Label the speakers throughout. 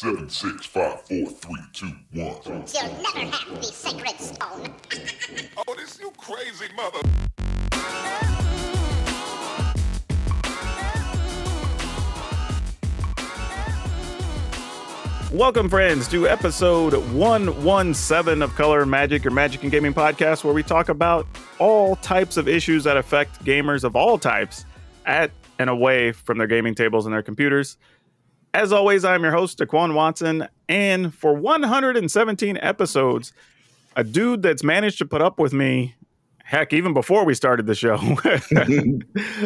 Speaker 1: Seven, six, five, four, three, two, one.
Speaker 2: You'll never have the sacred stone.
Speaker 1: Oh, this you crazy mother.
Speaker 3: Welcome, friends, to episode 117 of Color Magic, your magic and gaming podcast, where we talk about all types of issues that affect gamers of all types at and away from their gaming tables and their computers. As always, I'm your host, Daquan Watson, and for 117 episodes, a dude that's managed to put up with me, heck, even before we started the show,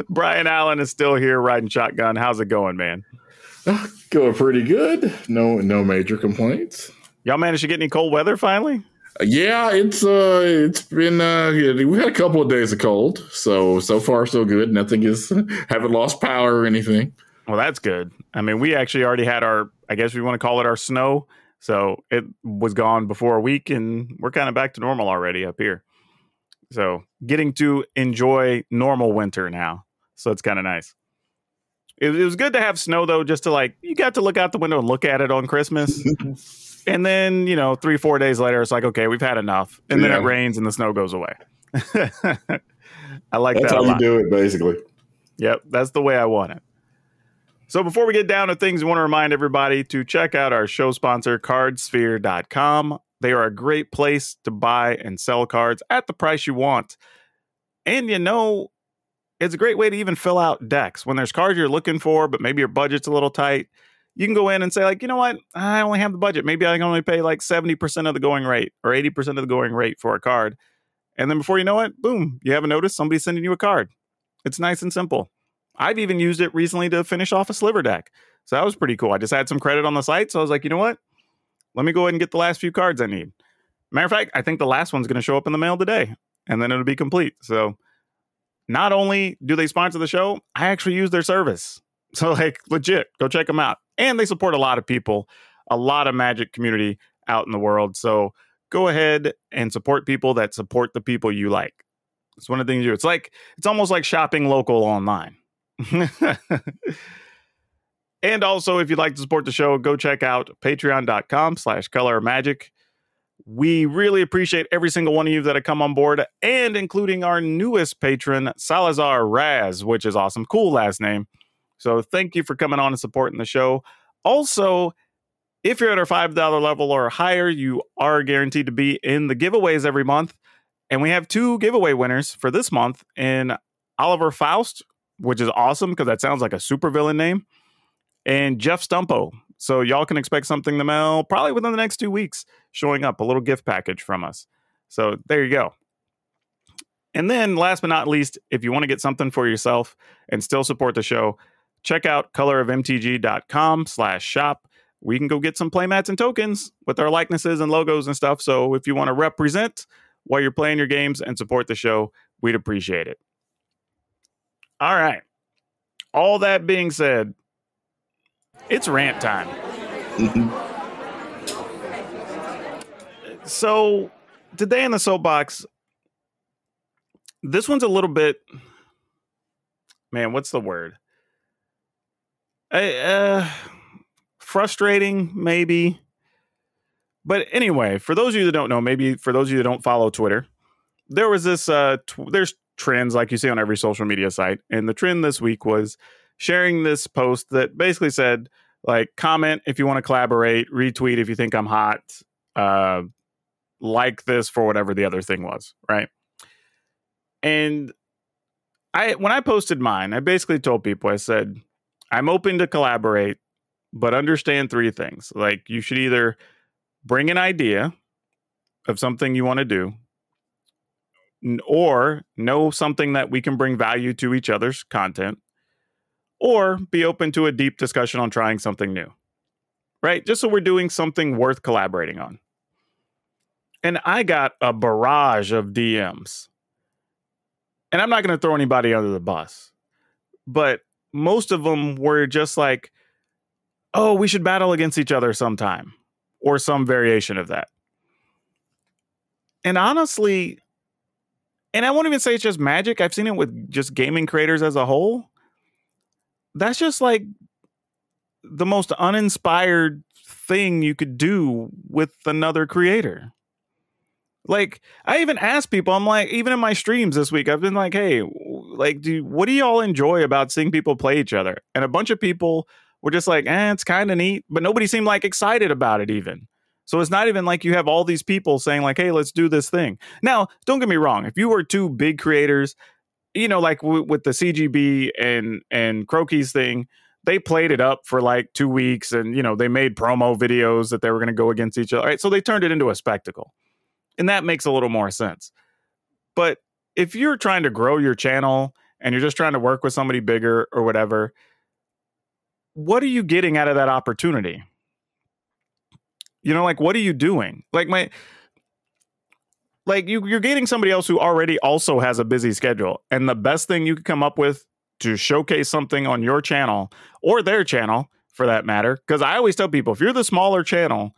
Speaker 3: Brian Allen is still here riding shotgun. How's it going, man?
Speaker 4: Going pretty good. No, no major complaints.
Speaker 3: Y'all managed to get any cold weather finally?
Speaker 4: Yeah, it's uh, it's been uh, we had a couple of days of cold, so so far so good. Nothing is haven't lost power or anything.
Speaker 3: Well, that's good. I mean, we actually already had our, I guess we want to call it our snow. So it was gone before a week, and we're kind of back to normal already up here. So getting to enjoy normal winter now. So it's kind of nice. It, it was good to have snow though, just to like you got to look out the window and look at it on Christmas. and then you know, three four days later, it's like okay, we've had enough, and then it rains and the snow goes away. I like
Speaker 4: That's
Speaker 3: that a
Speaker 4: how you do it, basically.
Speaker 3: Yep, that's the way I want it. So before we get down to things, I want to remind everybody to check out our show sponsor, cardsphere.com. They are a great place to buy and sell cards at the price you want. And you know, it's a great way to even fill out decks. When there's cards you're looking for, but maybe your budget's a little tight, you can go in and say, like, you know what? I only have the budget. Maybe I can only pay like 70% of the going rate or 80% of the going rate for a card. And then before you know it, boom, you have a notice, somebody's sending you a card. It's nice and simple. I've even used it recently to finish off a sliver deck. So that was pretty cool. I just had some credit on the site. So I was like, you know what? Let me go ahead and get the last few cards I need. Matter of fact, I think the last one's going to show up in the mail today and then it'll be complete. So not only do they sponsor the show, I actually use their service. So, like, legit, go check them out. And they support a lot of people, a lot of magic community out in the world. So go ahead and support people that support the people you like. It's one of the things you do. It's like, it's almost like shopping local online. and also, if you'd like to support the show, go check out patreon.com slash color magic. We really appreciate every single one of you that have come on board, and including our newest patron, Salazar Raz, which is awesome. Cool last name. So thank you for coming on and supporting the show. Also, if you're at our $5 level or higher, you are guaranteed to be in the giveaways every month. And we have two giveaway winners for this month in Oliver Faust, which is awesome because that sounds like a supervillain name, and Jeff Stumpo. So y'all can expect something in the mail probably within the next two weeks showing up, a little gift package from us. So there you go. And then last but not least, if you want to get something for yourself and still support the show, check out colorofmtg.com slash shop. We can go get some playmats and tokens with our likenesses and logos and stuff. So if you want to represent while you're playing your games and support the show, we'd appreciate it. All right. All that being said, it's rant time. so today in the soapbox, this one's a little bit, man, what's the word? Uh, uh, frustrating, maybe. But anyway, for those of you that don't know, maybe for those of you that don't follow Twitter, there was this. Uh, tw- there's trends like you see on every social media site, and the trend this week was sharing this post that basically said, like, comment if you want to collaborate, retweet if you think I'm hot, uh, like this for whatever the other thing was, right? And I, when I posted mine, I basically told people, I said, I'm open to collaborate, but understand three things. Like, you should either bring an idea of something you want to do, or know something that we can bring value to each other's content, or be open to a deep discussion on trying something new. Right? Just so we're doing something worth collaborating on. And I got a barrage of DMs. And I'm not going to throw anybody under the bus, but most of them were just like, oh, we should battle against each other sometime or some variation of that. And honestly, and I won't even say it's just magic, I've seen it with just gaming creators as a whole. That's just like the most uninspired thing you could do with another creator. Like I even asked people, I'm like, even in my streams this week, I've been like, hey, like, do what do y'all enjoy about seeing people play each other? And a bunch of people were just like, eh, it's kind of neat, but nobody seemed like excited about it even. So it's not even like you have all these people saying like, hey, let's do this thing. Now, don't get me wrong. If you were two big creators, you know, like w- with the CGB and and Croaky's thing, they played it up for like two weeks, and you know, they made promo videos that they were going to go against each other. Right, so they turned it into a spectacle, and that makes a little more sense. But if you're trying to grow your channel and you're just trying to work with somebody bigger or whatever, what are you getting out of that opportunity? You know, like what are you doing? Like my like you you're getting somebody else who already also has a busy schedule. And the best thing you could come up with to showcase something on your channel or their channel for that matter, because I always tell people if you're the smaller channel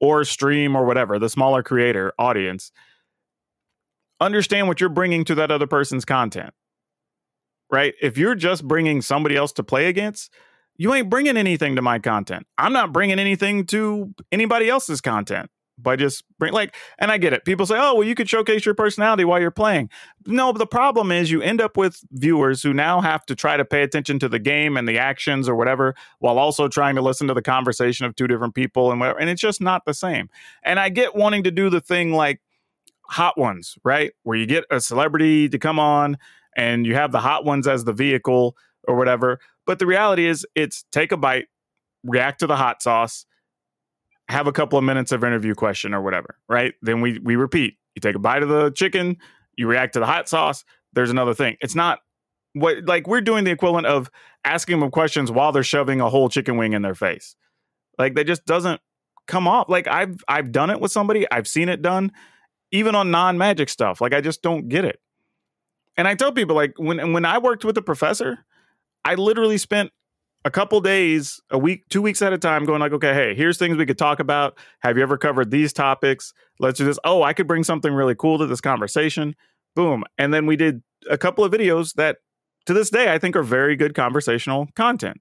Speaker 3: or stream or whatever, the smaller creator audience, understand what you're bringing to that other person's content. Right? If you're just bringing somebody else to play against, you ain't bringing anything to my content. I'm not bringing anything to anybody else's content by just bring like and I get it. People say, "Oh, well you could showcase your personality while you're playing." No, but the problem is you end up with viewers who now have to try to pay attention to the game and the actions or whatever while also trying to listen to the conversation of two different people and whatever. And it's just not the same. And I get wanting to do the thing like hot ones, right? Where you get a celebrity to come on and you have the hot ones as the vehicle or whatever. But the reality is, it's take a bite, react to the hot sauce, have a couple of minutes of interview question or whatever, right? Then we we repeat. You take a bite of the chicken, you react to the hot sauce. There's another thing. It's not what like we're doing the equivalent of asking them questions while they're shoving a whole chicken wing in their face. Like that just doesn't come off. Like I've I've done it with somebody. I've seen it done, even on non magic stuff. Like I just don't get it. And I tell people like when when I worked with a professor, I literally spent a couple days, a week, two weeks at a time, going like, okay, hey, here's things we could talk about. Have you ever covered these topics? Let's do this. Oh, I could bring something really cool to this conversation. Boom. And then we did a couple of videos that to this day I think are very good conversational content.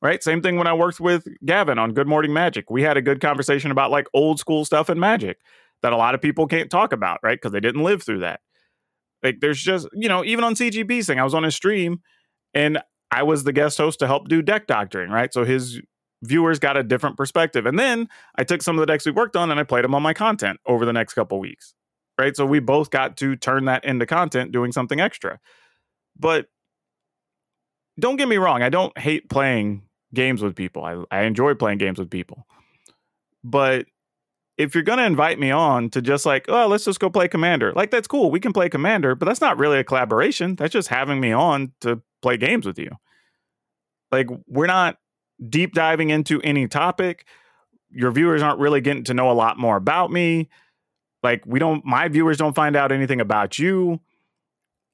Speaker 3: Right? Same thing when I worked with Gavin on Good Morning Magic. We had a good conversation about like old school stuff in magic that a lot of people can't talk about, right? Because they didn't live through that. Like there's just, you know, even on CGB's thing, I was on a stream and I was the guest host to help do deck doctoring, right? So his viewers got a different perspective. And then I took some of the decks we worked on and I played them on my content over the next couple weeks, right? So we both got to turn that into content doing something extra. But don't get me wrong, I don't hate playing games with people. I, I enjoy playing games with people. But if you're going to invite me on to just like, oh, let's just go play Commander, like that's cool. We can play Commander, but that's not really a collaboration. That's just having me on to play games with you. Like, we're not deep diving into any topic. Your viewers aren't really getting to know a lot more about me. Like, we don't, my viewers don't find out anything about you.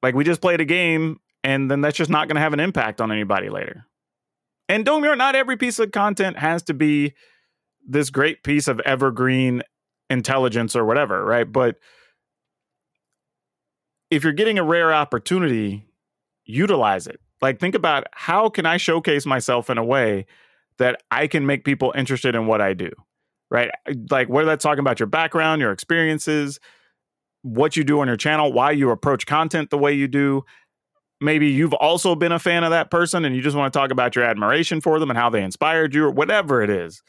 Speaker 3: Like, we just played a game and then that's just not going to have an impact on anybody later. And don't get not every piece of content has to be this great piece of evergreen intelligence or whatever, right? But if you're getting a rare opportunity, utilize it. Like think about how can I showcase myself in a way that I can make people interested in what I do. Right? Like whether that's talking about your background, your experiences, what you do on your channel, why you approach content the way you do. Maybe you've also been a fan of that person and you just want to talk about your admiration for them and how they inspired you or whatever it is.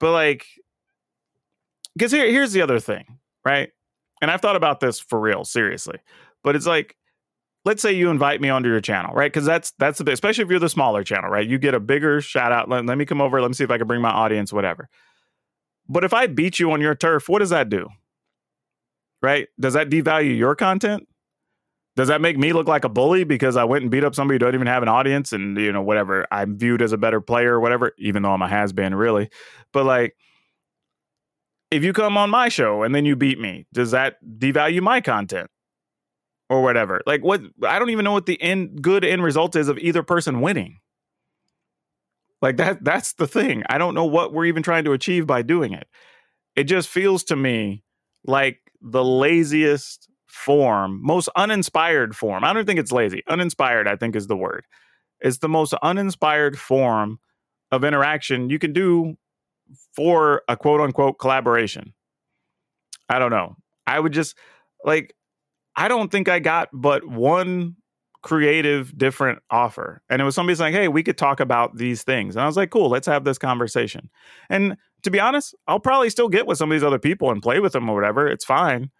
Speaker 3: But like because here, here's the other thing, right? And I've thought about this for real, seriously. But it's like let's say you invite me onto your channel, right? Because that's that's the especially if you're the smaller channel, right? You get a bigger shout out. Let, let me come over. Let me see if I can bring my audience, whatever. But if I beat you on your turf, what does that do? Right? Does that devalue your content? Does that make me look like a bully because I went and beat up somebody who don't even have an audience and you know whatever I'm viewed as a better player or whatever, even though I'm a has been really. But like if you come on my show and then you beat me, does that devalue my content? Or whatever. Like what I don't even know what the end good end result is of either person winning. Like that that's the thing. I don't know what we're even trying to achieve by doing it. It just feels to me like the laziest form, most uninspired form. I don't think it's lazy. Uninspired, I think is the word. It's the most uninspired form of interaction you can do for a quote unquote collaboration. I don't know. I would just like I don't think I got but one creative different offer. And it was somebody saying, Hey, we could talk about these things. And I was like, cool, let's have this conversation. And to be honest, I'll probably still get with some of these other people and play with them or whatever. It's fine.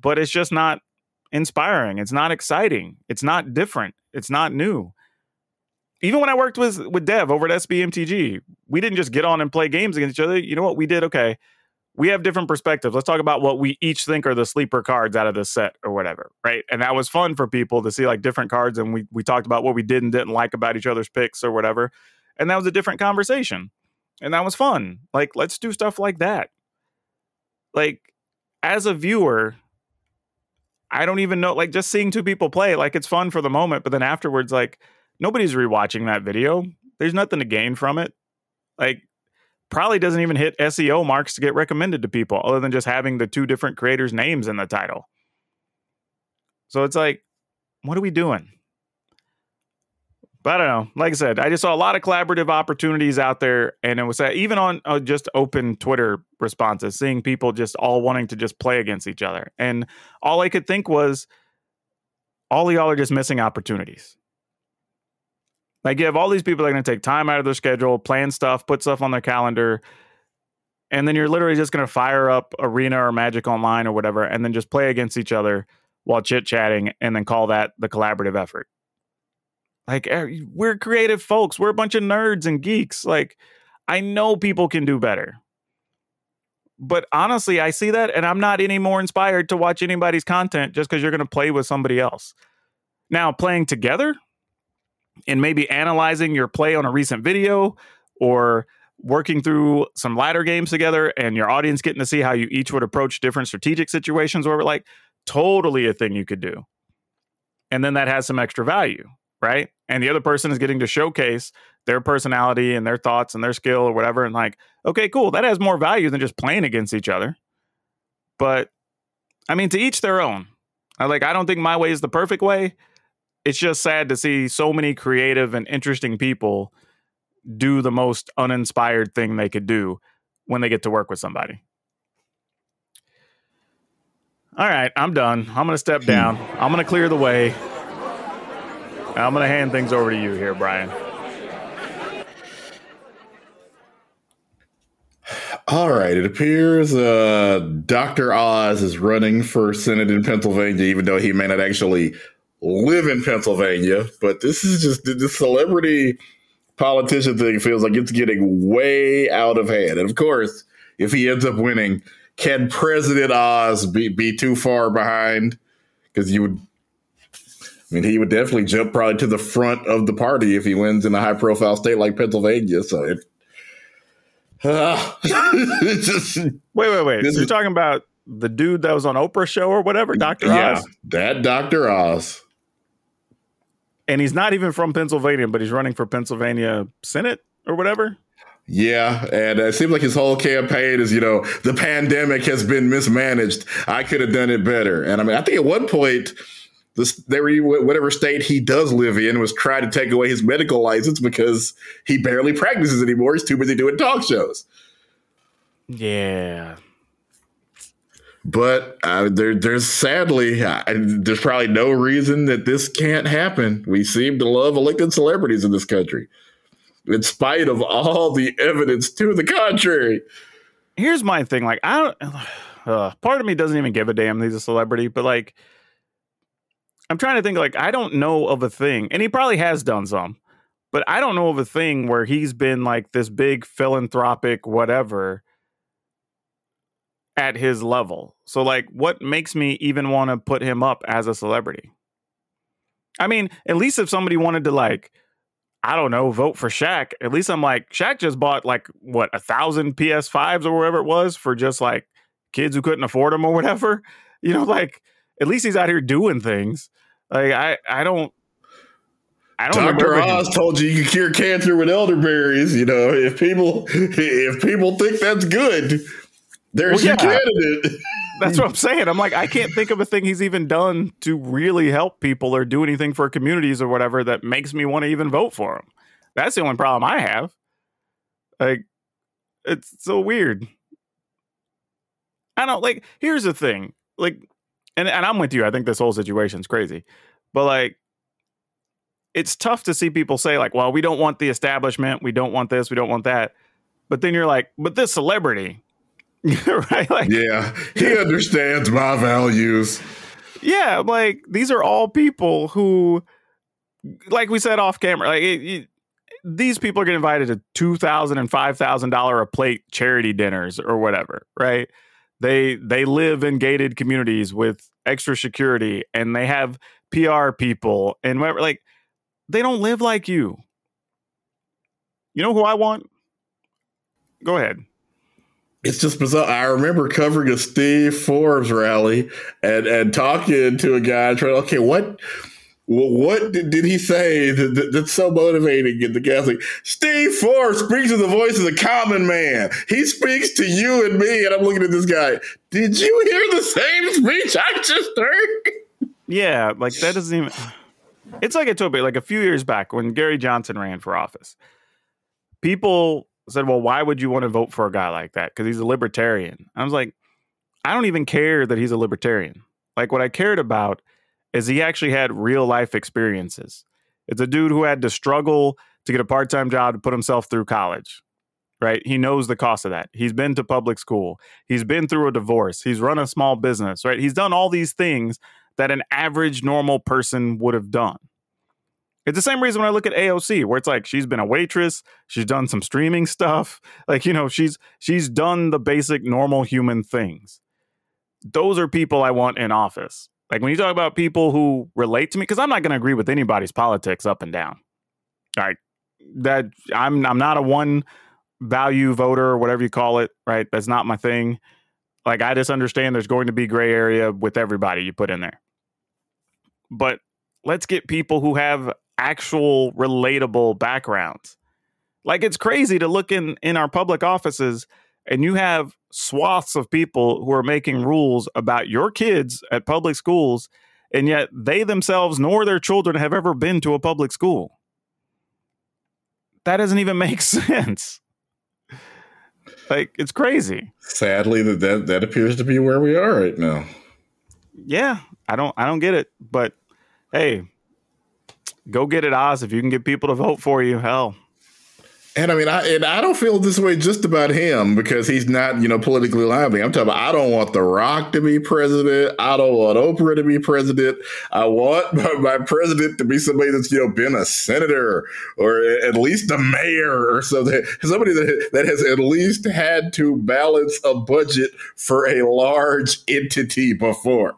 Speaker 3: But it's just not inspiring. It's not exciting. It's not different. It's not new. Even when I worked with with Dev over at SBMTG, we didn't just get on and play games against each other. You know what we did? Okay, we have different perspectives. Let's talk about what we each think are the sleeper cards out of this set or whatever, right? And that was fun for people to see like different cards, and we we talked about what we did and didn't like about each other's picks or whatever, and that was a different conversation, and that was fun. Like let's do stuff like that. Like as a viewer, I don't even know. Like just seeing two people play, like it's fun for the moment, but then afterwards, like nobody's rewatching that video. There's nothing to gain from it. Like probably doesn't even hit SEO marks to get recommended to people other than just having the two different creators' names in the title. So it's like, what are we doing? But I don't know. Like I said, I just saw a lot of collaborative opportunities out there, and it was uh, even on uh, just open Twitter responses, seeing people just all wanting to just play against each other, and all I could think was, all y'all are just missing opportunities. Like you have all these people that are going to take time out of their schedule, plan stuff, put stuff on their calendar, and then you're literally just going to fire up Arena or Magic Online or whatever, and then just play against each other while chit chatting, and then call that the collaborative effort. Like eh, we're creative folks, we're a bunch of nerds and geeks. Like I know people can do better. But honestly, I see that and I'm not any more inspired to watch anybody's content just because you're going to play with somebody else. Now, playing together, and maybe analyzing your play on a recent video or working through some ladder games together and your audience getting to see how you each would approach different strategic situations where like totally a thing you could do. And then that has some extra value, right? And the other person is getting to showcase their personality and their thoughts and their skill or whatever. And like, okay, cool. That has more value than just playing against each other. But I mean, to each their own. I like, I don't think my way is the perfect way it's just sad to see so many creative and interesting people do the most uninspired thing they could do when they get to work with somebody. All right, I'm done. I'm going to step hmm. down. I'm going to clear the way. I'm going to hand things over to you here, Brian.
Speaker 4: All right, it appears uh, Dr. Oz is running for Senate in Pennsylvania, even though he may not actually live in Pennsylvania, but this is just the celebrity politician thing feels like it's getting way out of hand. And of course, if he ends up winning, can President Oz be, be too far behind? Because you would, I mean, he would definitely jump probably to the front of the party if he wins in a high profile state like Pennsylvania. So it, uh,
Speaker 3: just, wait, wait, wait. So you're talking about the dude that was on Oprah show or whatever, Dr. Yeah, Oz?
Speaker 4: that Dr. Oz
Speaker 3: and he's not even from Pennsylvania, but he's running for Pennsylvania Senate or whatever.
Speaker 4: Yeah, and it seems like his whole campaign is, you know, the pandemic has been mismanaged. I could have done it better. And I mean, I think at one point, this there whatever state he does live in was trying to take away his medical license because he barely practices anymore. He's too busy doing talk shows.
Speaker 3: Yeah,
Speaker 4: but uh, there, there's sadly, uh, there's probably no reason that this can't happen. We seem to love elected celebrities in this country, in spite of all the evidence to the contrary.
Speaker 3: Here's my thing: like, I don't. Uh, part of me doesn't even give a damn he's a celebrity, but like, I'm trying to think. Like, I don't know of a thing, and he probably has done some, but I don't know of a thing where he's been like this big philanthropic whatever at his level. So like what makes me even want to put him up as a celebrity? I mean, at least if somebody wanted to like I don't know, vote for Shaq. At least I'm like, Shaq just bought like what a thousand PS5s or whatever it was for just like kids who couldn't afford them or whatever. You know, like at least he's out here doing things. Like I, I don't,
Speaker 4: I don't. Doctor Oz told you you could cure cancer with elderberries. You know, if people, if people think that's good, there's well, yeah. your candidate.
Speaker 3: That's what I'm saying. I'm like, I can't think of a thing he's even done to really help people or do anything for communities or whatever that makes me want to even vote for him. That's the only problem I have. Like, It's so weird. I don't like. Here's the thing, like, and and I'm with you. I think this whole situation's crazy, but like, it's tough to see people say like, "Well, we don't want the establishment. We don't want this. We don't want that." But then you're like, "But this celebrity." right? Like,
Speaker 4: Yeah, he understands my values.
Speaker 3: yeah, like these are all people who, like we said off camera, like it, it- these people are getting invited to two thousand and five thousand dollar a plate charity dinners or whatever, right? They they live in gated communities with extra security, and they have PR people and whatever. Like they don't live like you. You know who I want? Go ahead.
Speaker 4: It's just bizarre. I remember covering a Steve Forbes rally and and talking to a guy trying. Okay, what wh- what did, did he say that, that- that's so motivating? And the guy's like, Steve Forbes speaks to the voice of the common man. He speaks to you and me. And I'm looking at this guy. Did you hear the same speech I just heard?
Speaker 3: Yeah, like that doesn't even. It's like I told you, like a few years back when Gary Johnson ran for office, people said, "Well, why would you want to vote for a guy like that? Because he's a libertarian." I was like, I don't even care that he's a libertarian. Like what I cared about is he actually had real life experiences. It's a dude who had to struggle to get a part time job to put himself through college. Right? He knows the cost of that. He's been to public school. He's been through a divorce. He's run a small business, right? He's done all these things that an average normal person would have done. It's the same reason when I look at AOC, where it's like she's been a waitress, she's done some streaming stuff, like you know, she's she's done the basic normal human things. Those are people I want in office. Like when you talk about people who relate to me, because I'm not going to agree with anybody's politics up and down. Right, that I'm I'm not a one value voter or whatever you call it. Right, that's not my thing. Like I just understand there's going to be gray area with everybody you put in there but let's get people who have actual relatable backgrounds. Like it's crazy to look in in our public offices and you have swaths of people who are making rules about your kids at public schools and yet they themselves nor their children have ever been to a public school. That doesn't even make sense. Like it's crazy.
Speaker 4: Sadly, that, that that appears to be where we are right now.
Speaker 3: yeah, I don't I don't get it. But hey, go get it, Oz. If you can get people to vote for you, hell.
Speaker 4: And I mean, I and I don't feel this way just about him because he's not, you know, politically lively. I'm talking about I don't want The Rock to be president. I don't want Oprah to be president. I want my, my president to be somebody that's, you know, been a senator or at least a mayor or something. Somebody that, that has at least had to balance a budget for a large entity before.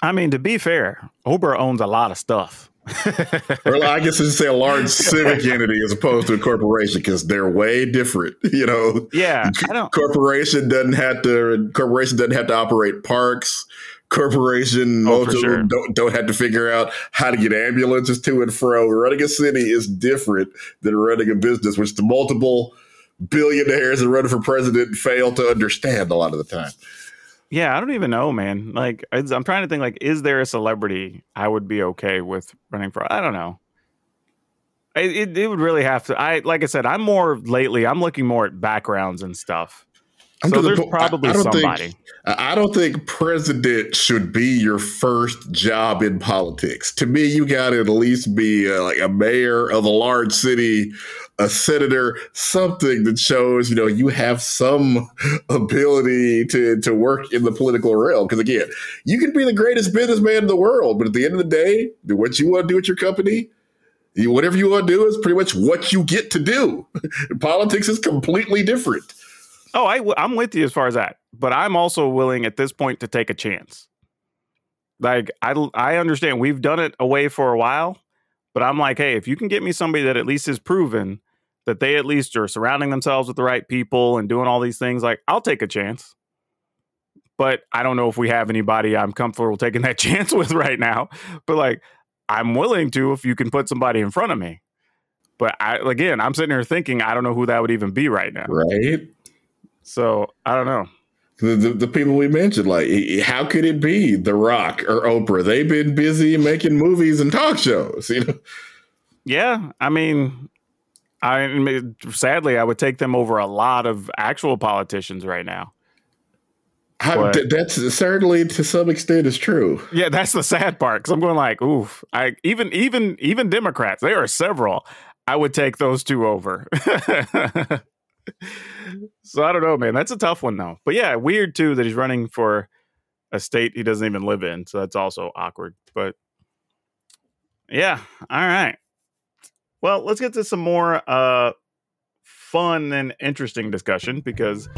Speaker 3: I mean, to be fair, Oprah owns a lot of stuff.
Speaker 4: or I guess I should say a large civic entity as opposed to a corporation because they're way different. You know,
Speaker 3: Yeah, I don't.
Speaker 4: corporation doesn't have to corporation doesn't have to operate parks. Corporation
Speaker 3: Oh,
Speaker 4: most
Speaker 3: for
Speaker 4: of
Speaker 3: sure.
Speaker 4: don't don't have to figure out how to get ambulances to and fro. Running a city is different than running a business, which the multiple billionaires that run for president fail to understand a lot of the time.
Speaker 3: Yeah, I don't even know, man. Like, I'm trying to think. Like, is there a celebrity I would be okay with running for? I don't know. It, it, it would really have to. I like I said, I'm more lately. I'm looking more at backgrounds and stuff.
Speaker 4: I'm
Speaker 3: so
Speaker 4: the
Speaker 3: there's
Speaker 4: I-
Speaker 3: probably
Speaker 4: I don't think-
Speaker 3: somebody.
Speaker 4: I I don't think president should be your first job in politics. To me, you got to at least be uh, like a mayor of a large city, a senator, something that shows you know you have some ability to to work in the political realm. Because again, you can be the greatest businessman in the world, but at the end of the day, what you want to do with your company. You, whatever you want to do is pretty much what you get to do. Politics is completely different.
Speaker 3: Oh, I'm with you as far as that, but I'm also willing at this point to take a chance. Like I, I understand we've done it away for a while, but I'm like, hey, if you can get me somebody that at least is proven that they at least are surrounding themselves with the right people and doing all these things, like I'll take a chance. But I don't know if we have anybody I'm comfortable taking that chance with right now. But like, I'm willing to if you can put somebody in front of me. But I again, I'm sitting here thinking I don't know who that would even be right now.
Speaker 4: Right?
Speaker 3: So I don't know.
Speaker 4: The, the, the people we mentioned, like, how could it be The Rock or Oprah? They've been busy making movies and talk shows. You know,
Speaker 3: Yeah, I mean, I mean, sadly, I would take them over a lot of actual politicians right now. But-
Speaker 4: th- that's certainly to some extent is true.
Speaker 3: Yeah, that's the sad part because I'm going like, oof. I even even even Democrats. There are several. I would take those two over. so I don't know, man. That's a tough one though. But yeah, weird too that he's running for a state he doesn't even live in. So that's also awkward. But yeah, all right. Well, let's get to some more uh fun and interesting discussion because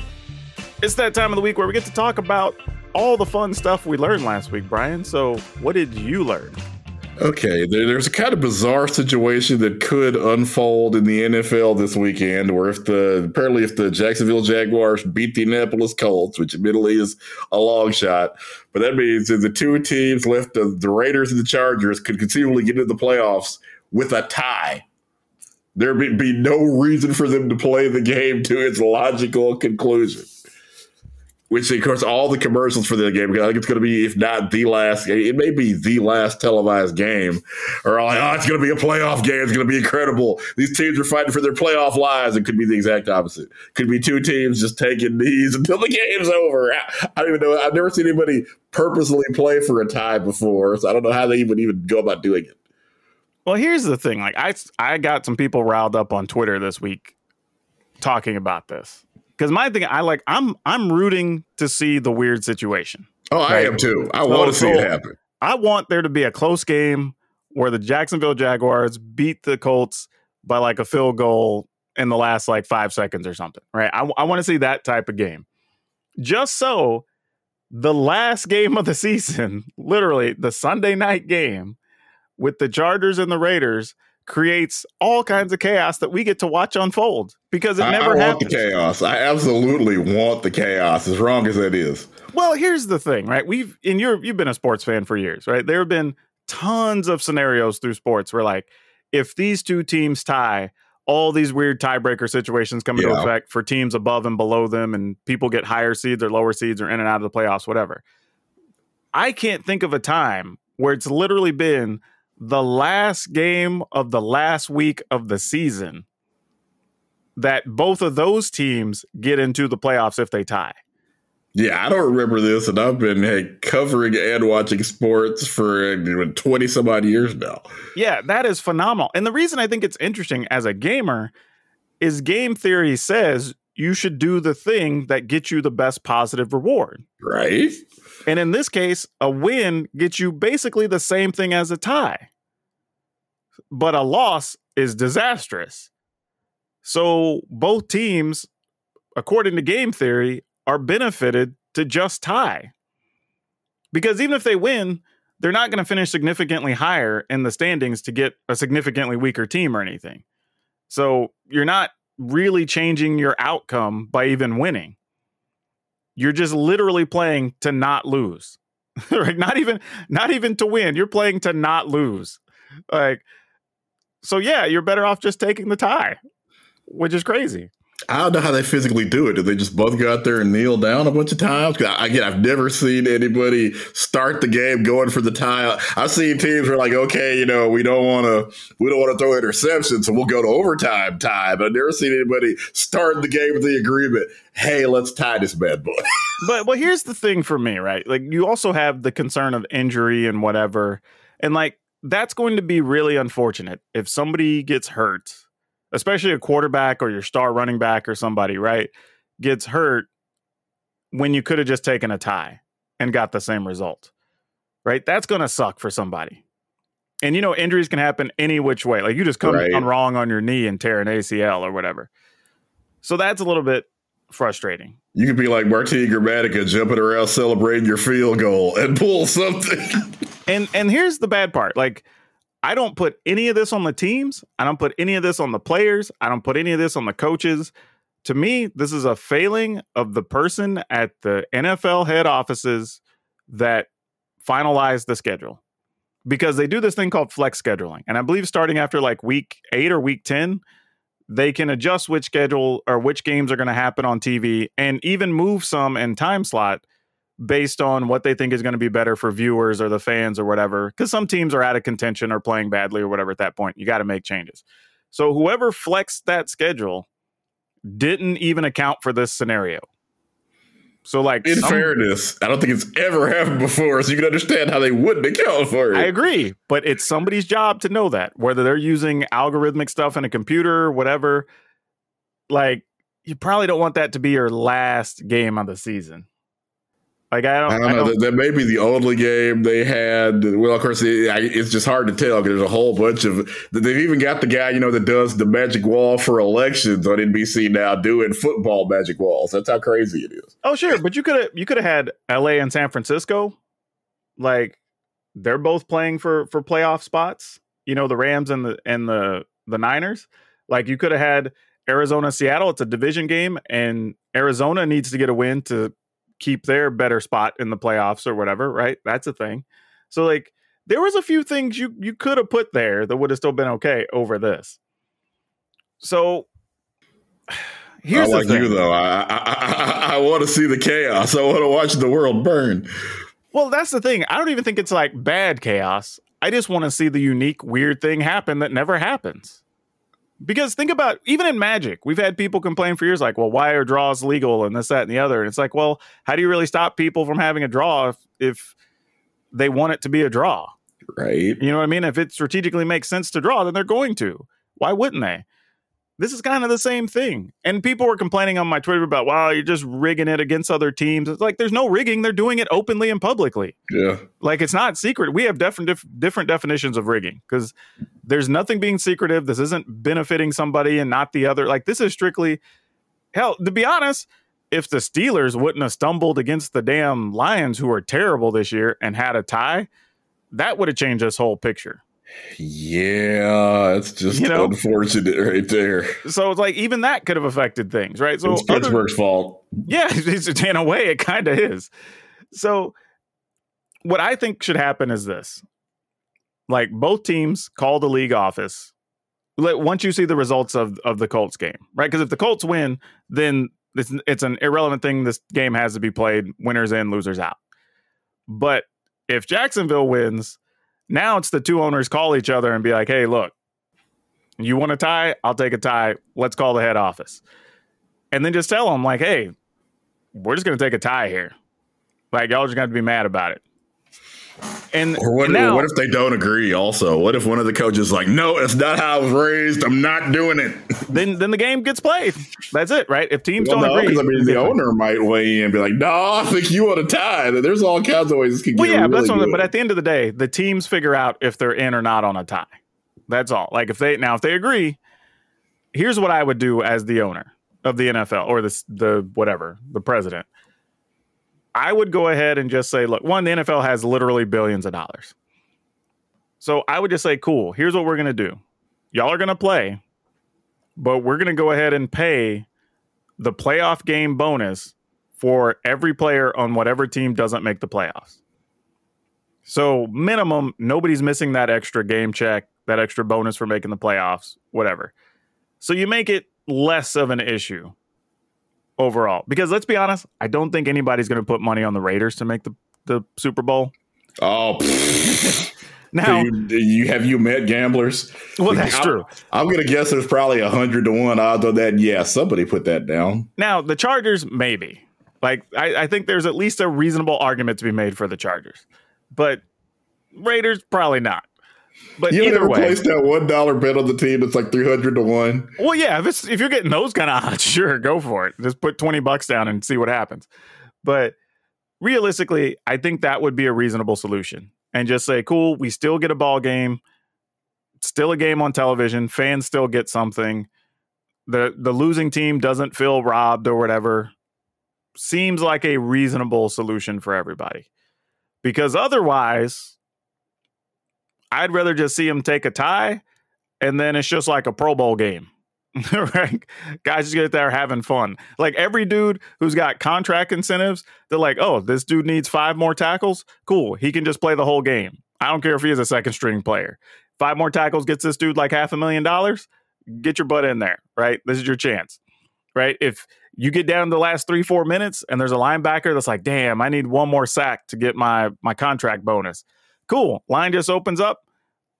Speaker 3: it's that time of the week where we get to talk about all the fun stuff we learned last week, Brian. So, what did you learn?
Speaker 4: Okay, there, there's a kind of bizarre situation that could unfold in the NFL this weekend, where if the apparently if the Jacksonville Jaguars beat the Indianapolis Colts, which admittedly is a long shot, but that means that the two teams left, the, the Raiders and the Chargers, could conceivably get into the playoffs with a tie. There'd be, be no reason for them to play the game to its logical conclusion. Which, of course, all the commercials for the game, I think it's going to be, if not the last, it may be the last televised game, all like, oh, it's going to be a playoff game. It's going to be incredible. These teams are fighting for their playoff lives. It could be the exact opposite. Could be two teams just taking knees until the game's over. I, I don't even know. I've never seen anybody purposely play for a tie before, so I don't know how they would even go about doing it.
Speaker 3: Well, here's the thing. Like, I I got some people riled up on Twitter this week talking about this because my thing, I like, I'm I'm rooting to see the weird situation.
Speaker 4: Oh, I am too. I
Speaker 3: So-
Speaker 4: want to see it happen.
Speaker 3: I want there to be a close game where the Jacksonville Jaguars beat the Colts by like a field goal in the last like five seconds or something, right? I, I want to see that type of game. Just so the last game of the season, literally the Sunday night game with the Chargers and the Raiders, creates all kinds of chaos that we get to watch unfold because it
Speaker 4: I,
Speaker 3: never
Speaker 4: I want
Speaker 3: happens.
Speaker 4: the chaos. I absolutely want the chaos, as wrong as that is.
Speaker 3: Well, here's the thing, right? We've in you're you've been a sports fan for years, right? There have been tons of scenarios through sports where like if these two teams tie, all these weird tiebreaker situations come into
Speaker 4: Yeah.
Speaker 3: effect for teams above and below them, and people get higher seeds or lower seeds or in and out of the playoffs, whatever. I can't think of a time where it's literally been the last game of the last week of the season that both of those teams get into the playoffs if they tie.
Speaker 4: Yeah, I don't remember this, and I've been hey, covering and watching sports for twenty some odd years now.
Speaker 3: Yeah, that is phenomenal. And the reason I think it's interesting as a gamer is game theory says you should do the thing that gets you the best positive reward.
Speaker 4: Right?
Speaker 3: And in this case, a win gets you basically the same thing as a tie. But a loss is disastrous. So both teams, according to game theory, are benefited to just tie. Because even if they win, they're not going to finish significantly higher in the standings to get a significantly weaker team or anything. So you're not really changing your outcome by even winning. You're just literally playing to not lose. right? Not even not even to win. You're playing to not lose. Like so yeah, you're better off just taking the tie, which is crazy.
Speaker 4: I don't know how they physically do it. Do they just both go out there and kneel down a bunch of times? I- Again, I've never seen anybody start the game going for the tie. I've seen teams where like, okay, you know, we don't want to, we don't want to throw interceptions, so we'll go to overtime time. But I've never seen anybody start the game with the agreement. Hey, let's tie this bad boy.
Speaker 3: but well here's the thing for me right like you also have the concern of injury and whatever and like that's going to be really unfortunate if somebody gets hurt especially a quarterback or your star running back or somebody right gets hurt when you could have just taken a tie and got the same result right that's going to suck for somebody and you know injuries can happen any which way like you just come
Speaker 4: Right.
Speaker 3: down wrong on your knee and tear an acl or whatever so that's a little bit frustrating
Speaker 4: You could be like Martin Gramatica jumping around celebrating your field goal and pull something.
Speaker 3: And and here's the bad part. Like I don't put any of this on the teams. I don't put any of this on the players. I don't put any of this on the coaches. To me, this is a failing of the person at the NFL head offices that finalize the schedule. Because they do this thing called flex scheduling. And I believe starting after like week 8 or week 10, they can adjust which schedule or which games are going to happen on TV and even move some in time slot based on what they think is going to be better for viewers or the fans or whatever. Because some teams are out of contention or playing badly or whatever at that point. You got to make changes. So whoever flexed that schedule didn't even account for this scenario. So, like,
Speaker 4: In
Speaker 3: some-
Speaker 4: fairness, I don't think it's ever happened before, so you can understand how they wouldn't account for it.
Speaker 3: I agree, but it's somebody's job to know that whether they're using algorithmic stuff in a computer, whatever. Like, you probably don't want that to be your last game of the season. Like, I don't,
Speaker 4: I don't know. That, that may be the only game they had. Well, of course, it, I- it's just hard to tell because there's a whole bunch of. They've even got the guy, you know, that does the magic wall for elections on NBC now doing football magic walls. That's how crazy it is.
Speaker 3: Oh, sure, but you could have you could have had L.A. and San Francisco, like they're both playing for for playoff spots. You know, the Rams and the and the the Niners. Like you could have had Arizona Seattle. It's a division game, and Arizona needs to get a win to keep their better spot in the playoffs or whatever. Right? That's a thing. So like there was a few things you you could have put there that would have still been okay over this. So. Here's
Speaker 4: I
Speaker 3: the
Speaker 4: like
Speaker 3: thing.
Speaker 4: you though. I I, I, I want to see the chaos. I want to watch the world burn.
Speaker 3: Well, that's the thing. I don't even think it's like bad chaos. I just want to see the unique, weird thing happen that never happens. Because think about even in Magic, we've had people complain for years, like, well, why are draws legal and this, that, and the other? And it's like, well, how do you really stop people from having a draw if, if they want it to be a draw?
Speaker 4: Right.
Speaker 3: You know what I mean? If it strategically makes sense to draw, then they're going to. Why wouldn't they? This is kind of the same thing. And people were complaining on my Twitter about, wow, you're just rigging it against other teams. It's like there's no rigging. They're doing it openly and publicly
Speaker 4: Yeah.
Speaker 3: like it's not secret. We have different dif- different definitions of rigging because there's nothing being secretive. This isn't benefiting somebody and not the other. Like this is strictly hell. To be honest, if the Steelers wouldn't have stumbled against the damn Lions, who are terrible this year, and had a tie, that would have changed this whole picture.
Speaker 4: Yeah. It's just
Speaker 3: You know?
Speaker 4: unfortunate right there.
Speaker 3: So it's like even that could have affected things, right? So
Speaker 4: it's
Speaker 3: other-
Speaker 4: Pittsburgh's fault.
Speaker 3: Yeah, it's, in a way, it kind of is. So, what I think should happen is this: like both teams call the league office. Let once you see the results of of the Colts game, right? Because if the Colts win, then it's it's an irrelevant thing. This game has to be played. Winners in, losers out. But if Jacksonville wins, now it's the two owners call each other and be like, "Hey, look, you want a tie? I'll take a tie. Let's call the head office." And then just tell them like, "Hey, we're just gonna take a tie here. Like y'all just got to be mad about it. And,
Speaker 4: Or what,
Speaker 3: and now,
Speaker 4: what if they don't agree also? What if one of the coaches is like, no, that's not how I was raised. I'm not doing it.
Speaker 3: then then the game gets played. That's it, right? If teams
Speaker 4: Well,
Speaker 3: don't
Speaker 4: no,
Speaker 3: agree,
Speaker 4: I mean, the owner might weigh in and be like, no, I think you want to tie. There's all kinds of ways this could
Speaker 3: Well, yeah,
Speaker 4: really
Speaker 3: but that's but at the end of the day, the teams figure out if they're in or not on a tie. That's all. Like if they now if they agree, here's what I would do as the owner of the NFL or the the whatever the president. I would go ahead and just say, look, one, the NFL has literally billions of dollars. So I would just say, cool, here's what we're gonna do. Y'all are gonna play, but we're gonna go ahead and pay the playoff game bonus for every player on whatever team doesn't make the playoffs. So minimum, nobody's missing that extra game check, that extra bonus for making the playoffs, whatever. So you make it less of an issue overall. Because let's be honest, I don't think anybody's going to put money on the Raiders to make the, the Super Bowl.
Speaker 4: oh.
Speaker 3: Now,
Speaker 4: Do you, you have you met gamblers?
Speaker 3: well, that's
Speaker 4: I'm-
Speaker 3: true.
Speaker 4: I'm gonna guess there's probably a hundred to one odds on that. Yeah, somebody put that down.
Speaker 3: Now, the Chargers, maybe. Like, I, I think there's at least a reasonable argument to be made for the Chargers. But Raiders, probably not. But
Speaker 4: You
Speaker 3: either way.
Speaker 4: placed that one dollar bet on the team that's like three hundred to one?
Speaker 3: Well, yeah, if it's if you're getting those kind of odds, sure, go for it. Just put 20 bucks down and see what happens. But realistically, I think that would be a reasonable solution. And just say, cool, we still get a ball game, still a game on television, fans still get something. The the losing team doesn't feel robbed or whatever. Seems like a reasonable solution for everybody. Because otherwise, I'd rather just see them take a tie and then it's just like a Pro Bowl game. right? Guys just get there having fun. Like every dude who's got contract incentives, they're like, oh, this dude needs five more tackles. Cool. He can just play the whole game. I don't care if he is a second string player. Five more tackles gets this dude like half a million dollars. Get your butt in there, right? This is your chance, right? If you get down the last three, four minutes and there's a linebacker that's like, damn, I need one more sack to get my my contract bonus. Cool. Line just opens up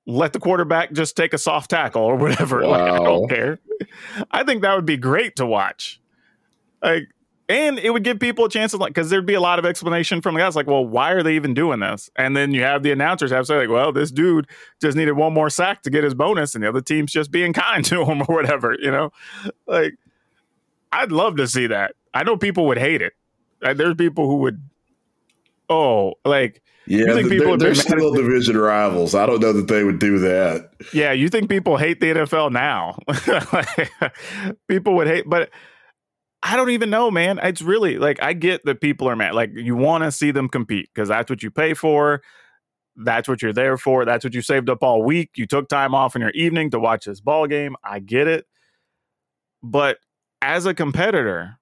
Speaker 3: let the quarterback just take a soft tackle or whatever. Like, I don't care. I think that would be great to watch. Like, and it would give people a chance to like, because there'd be a lot of explanation from the guys, like, well, why are they even doing this? And then you have the announcers have to say, like, well, this dude just needed one more sack to get his bonus, and the other team's just being kind to him or whatever. You know, like, I'd love to see that. I know people would hate it. There's people who would, oh, like,
Speaker 4: Yeah,
Speaker 3: think
Speaker 4: they're,
Speaker 3: people
Speaker 4: they're
Speaker 3: mad
Speaker 4: still division rivals. I don't know that they would do that.
Speaker 3: Yeah, you think people hate the NFL now? people would hate, but I don't even know, man. It's really like I get that people are mad. Like you want to see them compete because that's what you pay for. That's what you're there for. That's what you saved up all week. You took time off in your evening to watch this ball game. I get it. But as a competitor,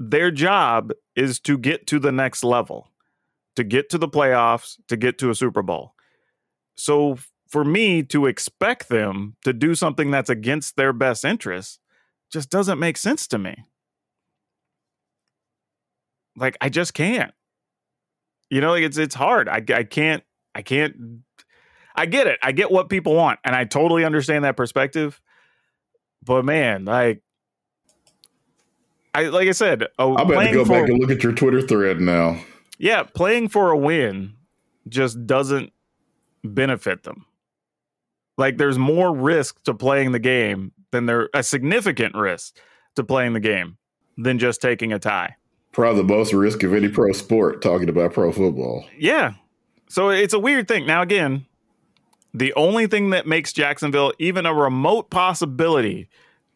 Speaker 3: their job is to get to the next level, to get to the playoffs, to get to a Super Bowl. So for me to expect them to do something that's against their best interests just doesn't make sense to me. Like I just can't. You know, it's it's hard. I I can't I can't I get it. I get what people want and I totally understand that perspective. But man, like I like I said, oh,
Speaker 4: I'm about to go back and look at your Twitter thread now.
Speaker 3: yeah, playing for a win just doesn't benefit them. Like there's more risk to playing the game than there a significant risk to playing the game than just taking a tie.
Speaker 4: Probably the most risk of any pro sport. Talking about pro football.
Speaker 3: Yeah. So it's a weird thing. Now again, the only thing that makes Jacksonville even a remote possibility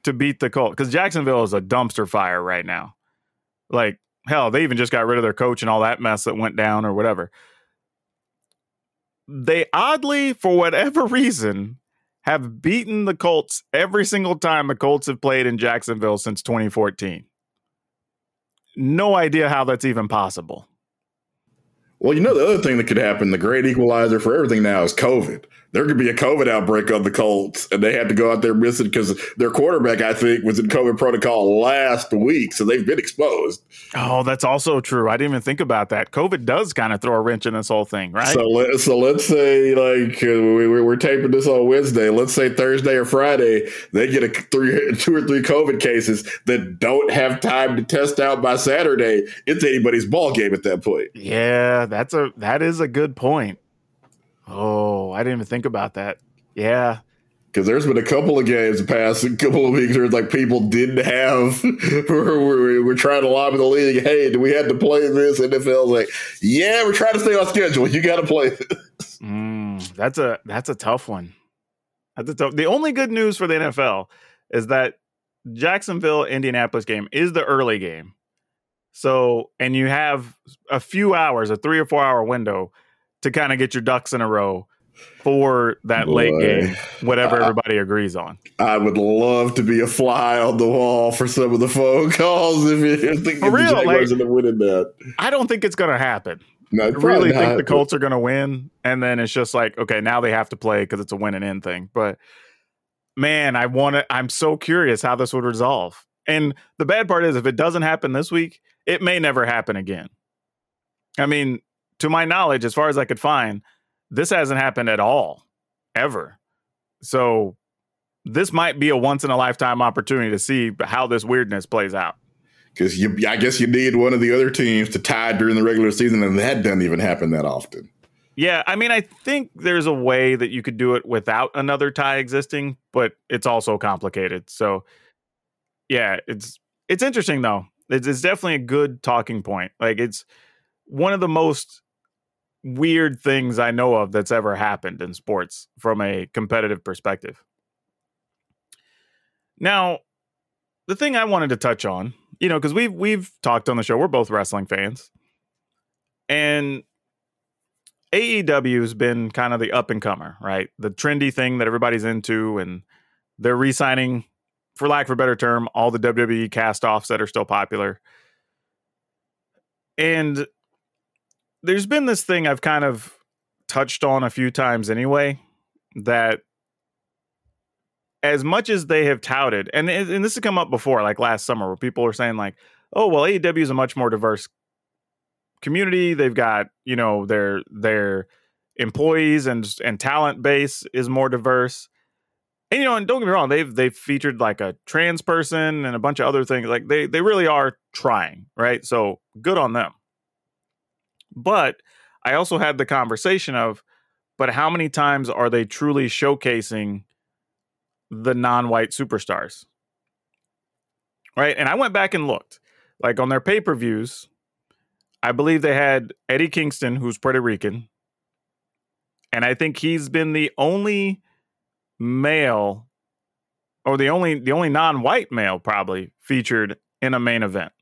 Speaker 3: to beat the Colts cuz Jacksonville is a dumpster fire right now. Like hell, they even just got rid of their coach and all that mess that went down or whatever. They oddly for whatever reason have beaten the Colts every single time the Colts have played in Jacksonville since 2014. No idea how that's even possible.
Speaker 4: Well, you know the other thing that could happen, the great equalizer for everything now is COVID. There could be a COVID outbreak on the Colts, and they had to go out there missing because their quarterback, I think, was in COVID protocol last week, so they've been exposed.
Speaker 3: Oh, that's also true. I didn't even think about that. COVID does kind of throw a wrench in this whole thing, right?
Speaker 4: So let so let's say like uh, we, we- we're taping this on Wednesday. Let's say Thursday or Friday they get a three, two or three COVID cases that don't have time to test out by Saturday. It's anybody's ball game at that point.
Speaker 3: yeah, that's a that is a good point. Oh, I didn't even think about that. Yeah.
Speaker 4: Because there's been a couple of games the past couple of weeks where like people didn't have. we're, we're, we're trying to lobby the league. Hey, do we have to play this? NFL's like, yeah, we're trying to stay on schedule. You got to play. This.
Speaker 3: Mm, that's a that's a tough one. That's a tough. The only good news for the NFL is that Jacksonville Indianapolis game is the early game. So, and you have a few hours, a 3 or 4 hour window to kind of get your ducks in a row for that late game, whatever everybody agrees on.
Speaker 4: I would love to be a fly on the wall for some of the phone calls if you think
Speaker 3: For
Speaker 4: if
Speaker 3: real,
Speaker 4: the Jaguars
Speaker 3: like-
Speaker 4: end up winning that.
Speaker 3: I don't think it's going to happen.
Speaker 4: No,
Speaker 3: I really think the Colts are going to win, and then it's just like, okay, now they have to play because it's a win and in thing. But man, I want to. I'm so curious how this would resolve. And the bad part is, if it doesn't happen this week, it may never happen again. I mean, to my knowledge, as far as I could find, this hasn't happened at all, ever. So this might be a once in a lifetime opportunity to see how this weirdness plays out.
Speaker 4: because I guess you need one of the other teams to tie during the regular season, and that doesn't even happen that often.
Speaker 3: Yeah, I mean, I think there's a way that you could do it without another tie existing, but it's also complicated. So, yeah, it's it's interesting though. It's, it's definitely a good talking point. Like it's one of the most weird things I know of that's ever happened in sports from a competitive perspective. Now, the thing I wanted to touch on, you know, because we've we've talked on the show, we're both wrestling fans, and AEW has been kind of the up and comer, right? The trendy thing that everybody's into, and they're re-signing, for lack of a better term, all the WWE cast-offs that are still popular. And there's been this thing I've kind of touched on a few times anyway, that as much as they have touted, and and this has come up before, like last summer, where people were saying like, "Oh, well, AEW is a much more diverse community. They've got you know their their employees and and talent base is more diverse. And you know, and don't get me wrong, they've they've featured like a trans person and a bunch of other things. Like they they really are trying, right? So good on them. But I also had the conversation of, but how many times are they truly showcasing the non-white superstars? Right? And I went back and looked. Like on their pay-per-views, I believe they had Eddie Kingston, who's Puerto Rican. And I think he's been the only male or the only the only non-white male probably featured in a main event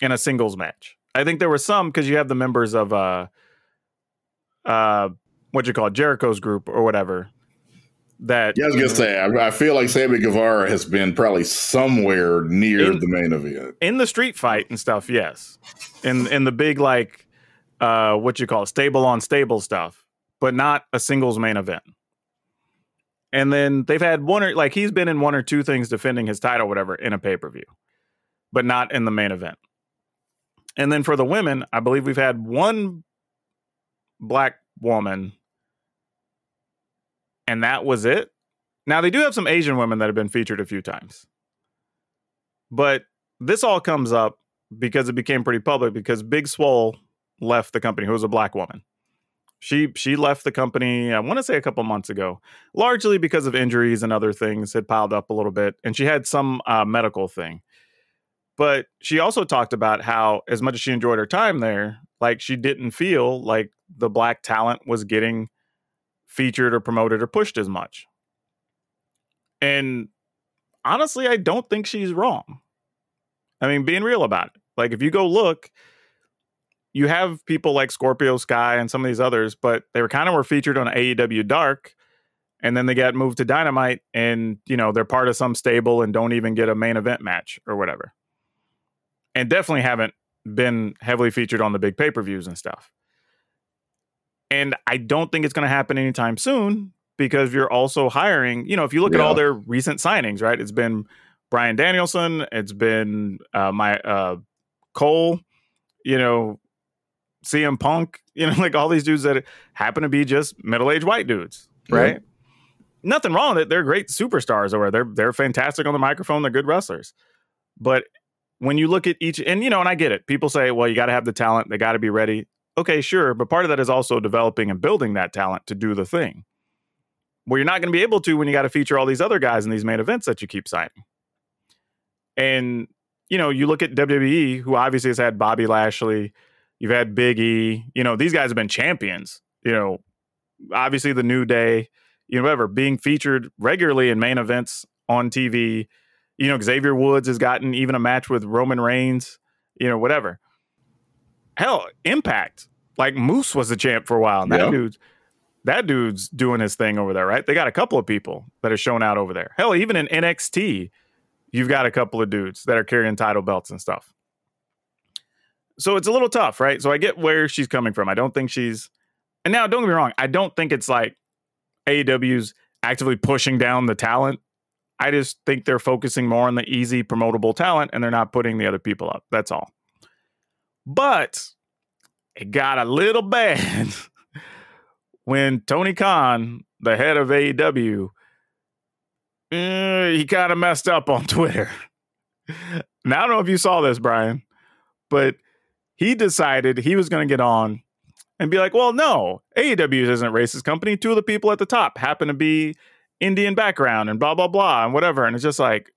Speaker 3: in a singles match. I think there were some because you have the members of uh uh what you call it, Jericho's group or whatever. That
Speaker 4: Yeah, I was gonna say, I, I feel like Sammy Guevara has been probably somewhere near
Speaker 3: In-
Speaker 4: the main event.
Speaker 3: in the street fight and stuff, yes. In in the big like uh what you call it, stable on stable stuff, but not a singles main event. And then they've had one or like he's been in one or two things defending his title, whatever, in a pay-per-view, but not in the main event. And then for the women, I believe we've had one black woman, and that was it. Now they do have some Asian women that have been featured a few times. But this all comes up because it became pretty public because Big Swole left the company, who was a black woman. She she left the company, I want to say a couple months ago, largely because of injuries and other things had piled up a little bit, and she had some uh, medical thing. But she also talked about how, as much as she enjoyed her time there, like she didn't feel like the black talent was getting featured or promoted or pushed as much. And honestly, I don't think she's wrong. I mean, being real about it. Like, if you go look, you have people like Scorpio Sky and some of these others, but they were kind of were featured on AEW Dark, and then they got moved to Dynamite, and you know they're part of some stable and don't even get a main event match or whatever, and definitely haven't been heavily featured on the big pay per views and stuff. And I don't think it's going to happen anytime soon because you're also hiring. You know, if you look at all their recent signings, right? It's been Bryan Danielson, it's been uh, my uh, Cole, you know, CM Punk, you know, like all these dudes that happen to be just middle aged white dudes,
Speaker 4: Yeah.
Speaker 3: right? Nothing wrong with it. They're great superstars, or they're they're fantastic on the microphone. They're good wrestlers, but when you look at each, and you know, and I get it. People say, well, you got to have the talent. They got to be ready. Okay, sure, but part of that is also developing and building that talent to do the thing. Well, you're not going to be able to when you got to feature all these other guys in these main events that you keep signing. And you know, you look at WWE, who obviously has had Bobby Lashley, you've had Big E. You know, these guys have been champions. You know, obviously the New Day, you know, whatever, being featured regularly in main events on TV. You know, Xavier Woods has gotten even a match with Roman Reigns. You know, whatever. Hell, Impact. Like Moose was the champ for a while, and that
Speaker 4: Yeah.
Speaker 3: dude's that dude's doing his thing over there, right? They got a couple of people that are shown out over there. Hell, even in NXT, you've got a couple of dudes that are carrying title belts and stuff. So it's a little tough, right? So I get where she's coming from. I don't think she's, and now don't get me wrong, I don't think it's like AEW's actively pushing down the talent. I just think they're focusing more on the easy promotable talent and they're not putting the other people up. That's all. But it got a little bad when Tony Khan, the head of AEW, eh, he kind of messed up on Twitter. Now, I don't know if you saw this, Brian, but he decided he was going to get on and be like, well, no, AEW isn't a racist company. Two of the people at the top happen to be Indian background and blah, blah, blah, and whatever. And it's just like,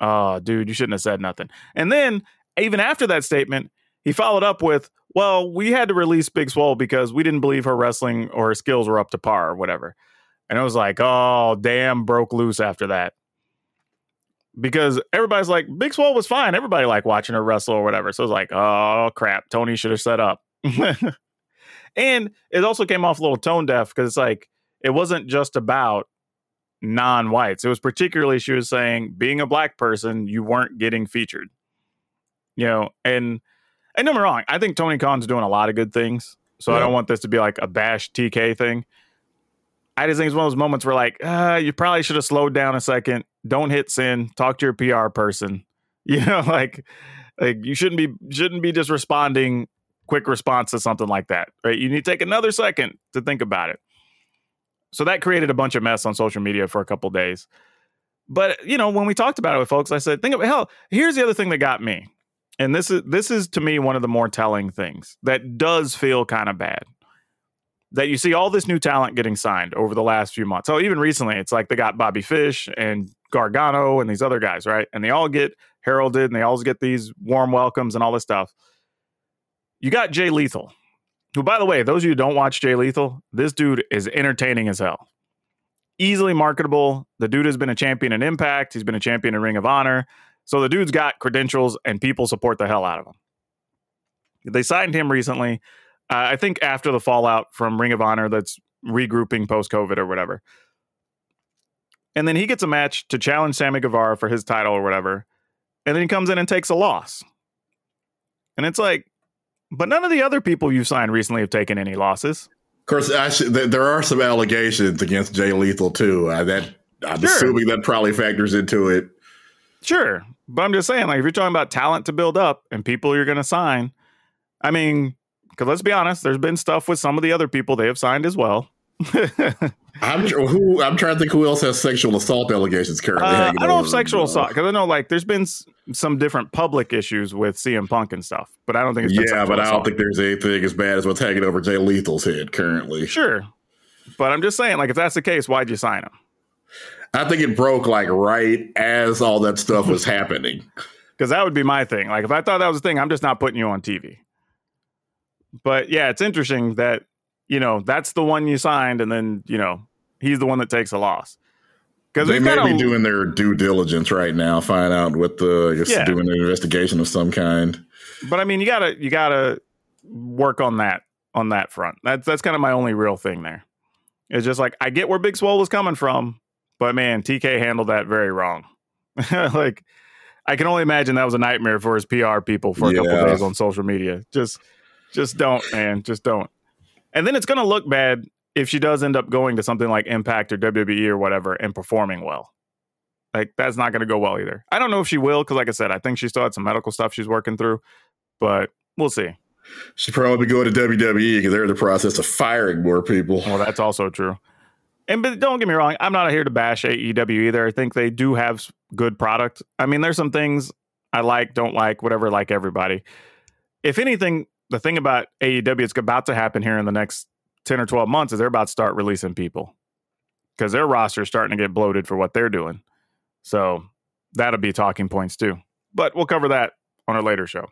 Speaker 3: oh, dude, you shouldn't have said nothing. And then, even after that statement, he followed up with, well, we had to release Big Swole because we didn't believe her wrestling or her skills were up to par or whatever. And I was like, oh, damn, broke loose after that. Because everybody's like, Big Swole was fine. Everybody liked watching her wrestle or whatever. So it was like, oh, crap. Tony should have set up. and it also came off a little tone deaf because it's like, it wasn't just about non whites. It was particularly, she was saying, being a black person, you weren't getting featured. You know, and and don't me wrong, I think Tony Khan's doing a lot of good things. So I don't want this to be like a bash TK thing. I just think it's one of those moments where like, uh, you probably should have slowed down a second. Don't hit sin. Talk to your PR person. You know, like like you shouldn't be shouldn't be just responding quick response to something like that, right? You need to take another second to think about it. So that created a bunch of mess on social media for a couple days. But you know, when we talked about it with folks, I said, think of hell. Here's the other thing that got me, and this is this is to me one of the more telling things that does feel kind of bad. That you see all this new talent getting signed over the last few months. So even recently, it's like they got Bobby Fish and Gargano and these other guys, right? And they all get heralded and they all get these warm welcomes and all this stuff. You got Jay Lethal, who, by the way, those of you who don't watch Jay Lethal, this dude is entertaining as hell easily marketable. The dude has been a champion in Impact. He's been a champion in Ring of Honor. So the dude's got credentials and people support the hell out of him. They signed him recently. Uh, I think after the fallout from Ring of Honor that's regrouping post COVID or whatever. And then he gets a match to challenge Sammy Guevara for his title or whatever. And then he comes in and takes a loss. And it's like, but none of the other people you've signed recently have taken any losses Of
Speaker 4: course, actually, there are some allegations against Jay Lethal too. Uh, that I'm sure. assuming that probably factors into it.
Speaker 3: Sure, but I'm just saying, like, if you're talking about talent to build up and people you're going to sign, I mean, because let's be honest, there's been stuff with some of the other people they have signed as well.
Speaker 4: I'm who I'm trying to think who else has sexual assault allegations currently. Uh,
Speaker 3: I don't know if sexual assault because I know like there's been s- some different public issues with CM Punk and stuff, but I don't think
Speaker 4: it's yeah, but I don't think there's anything as bad as what's hanging over Jay Lethal's head currently.
Speaker 3: Sure, but I'm just saying, like if that's the case, why'd you sign him?
Speaker 4: I think it broke like right as all that stuff was happening.
Speaker 3: Because that would be my thing. Like if I thought that was the thing, I'm just not putting you on TV. But yeah, it's interesting that you know, that's the one you signed, and then you know he's the one that takes a loss.
Speaker 4: Because they may be doing their due diligence right now, find out what the I guess yeah. doing an investigation of some kind.
Speaker 3: But I mean, you gotta you gotta work on that on that front. That's that's kind of my only real thing there. It's just like I get where Big Swole was coming from, but man, TK handled that very wrong. like I can only imagine that was a nightmare for his PR people for a yeah. couple days on social media. Just just don't, man. Just don't. And then it's to look bad if she does end up going to something like Impact or WWE or whatever and performing well. Like that's not going to go well either. I don't know if she will because, like I said, I think she still had some medical stuff she's working through, but we'll see.
Speaker 4: She probably go to WWE because they're in the process of firing more people.
Speaker 3: Well, that's also true. And but don't get me wrong, I'm not here to bash AEW either. I think they do have good product. I mean, there's some things I like, don't like, whatever, like everybody. If anything, the thing about AEW it's about to happen here in the next 10 or 12 months is they're about to start releasing people because their roster is starting to get bloated for what they're doing. So that'll be talking points too. But we'll cover that on a later show.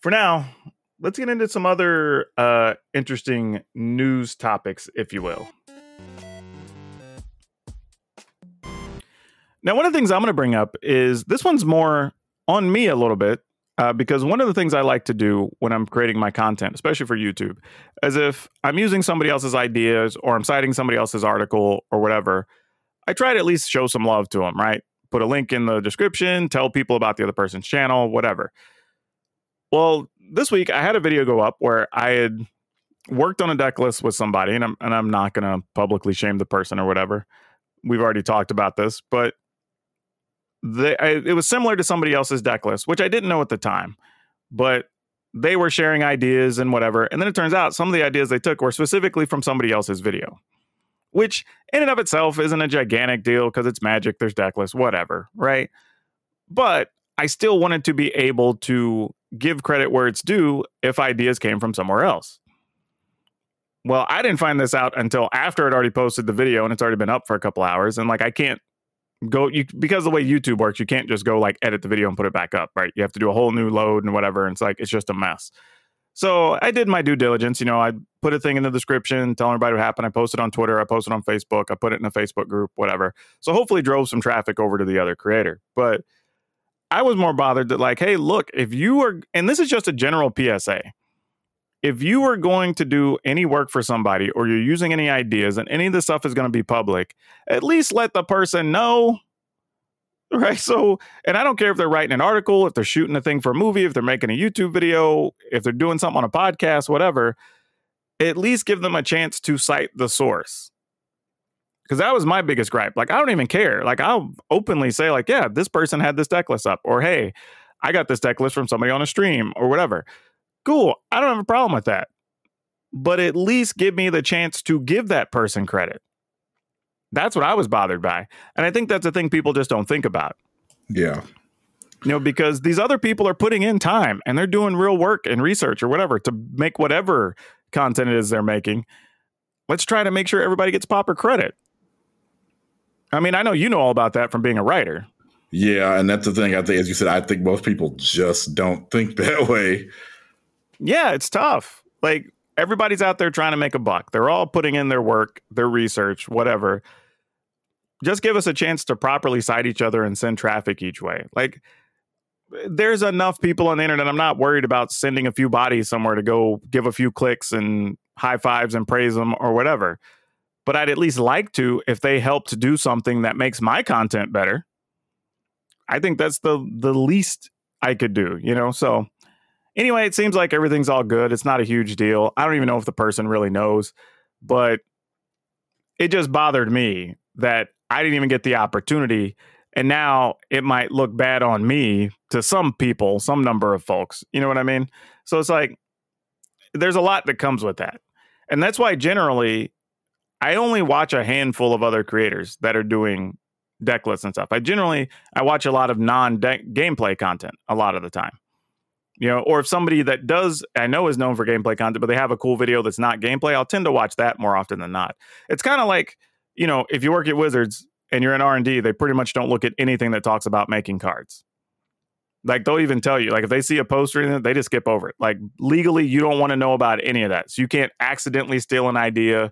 Speaker 3: For now, let's get into some other uh, interesting news topics, if you will. Now, one of the things I'm going to bring up is this one's more on me a little bit uh, because one of the things I like to do when I'm creating my content, especially for YouTube, is if I'm using somebody else's ideas or I'm citing somebody else's article or whatever, I try to at least show some love to them, right? Put a link in the description, tell people about the other person's channel, whatever. Well, this week I had a video go up where I had worked on a deck list with somebody, and I'm and I'm not gonna publicly shame the person or whatever. We've already talked about this, but they, I, it was similar to somebody else's deck list, which I didn't know at the time, but they were sharing ideas and whatever. And then it turns out some of the ideas they took were specifically from somebody else's video, which in and of itself isn't a gigantic deal because it's magic, there's deck lists, whatever, right? But I still wanted to be able to give credit where it's due if ideas came from somewhere else. Well, I didn't find this out until after I'd already posted the video and it's already been up for a couple hours. And like, I can't go you because the way YouTube works, you can't just go like edit the video and put it back up, right? You have to do a whole new load and whatever. And it's like it's just a mess. So I did my due diligence. You know, I put a thing in the description, telling everybody what happened. I posted on Twitter, I posted on Facebook, I put it in a Facebook group, whatever. So hopefully drove some traffic over to the other creator. But I was more bothered that, like, hey, look, if you are, and this is just a general PSA if you are going to do any work for somebody or you're using any ideas and any of this stuff is going to be public, at least let the person know. Right. So, and I don't care if they're writing an article, if they're shooting a thing for a movie, if they're making a YouTube video, if they're doing something on a podcast, whatever, at least give them a chance to cite the source. Because that was my biggest gripe. Like, I don't even care. Like, I'll openly say, like, yeah, this person had this deck list up, or hey, I got this deck list from somebody on a stream, or whatever Cool. I don't have a problem with that. But at least give me the chance to give that person credit. That's what I was bothered by. And I think that's a thing people just don't think about.
Speaker 4: Yeah.
Speaker 3: You know, because these other people are putting in time and they're doing real work and research or whatever to make whatever content it is they're making. Let's try to make sure everybody gets proper credit. I mean, I know you know all about that from being a writer.
Speaker 4: Yeah, and that's the thing. I think, as you said, I think most people just don't think that way.
Speaker 3: Yeah, it's tough. Like everybody's out there trying to make a buck. They're all putting in their work, their research, whatever. Just give us a chance to properly cite each other and send traffic each way. Like there's enough people on the internet. I'm not worried about sending a few bodies somewhere to go give a few clicks and high fives and praise them or whatever. But I'd at least like to if they help to do something that makes my content better. I think that's the the least I could do, you know? So anyway, it seems like everything's all good. It's not a huge deal. I don't even know if the person really knows, but it just bothered me that I didn't even get the opportunity. And now it might look bad on me to some people, some number of folks. You know what I mean? So it's like there's a lot that comes with that. And that's why generally I only watch a handful of other creators that are doing deck lists and stuff. I generally I watch a lot of non deck gameplay content a lot of the time. You know, or if somebody that does I know is known for gameplay content, but they have a cool video that's not gameplay, I'll tend to watch that more often than not. It's kind of like, you know, if you work at Wizards and you're in R&D, they pretty much don't look at anything that talks about making cards. Like they'll even tell you, like if they see a poster they just skip over it. Like legally, you don't want to know about any of that. So you can't accidentally steal an idea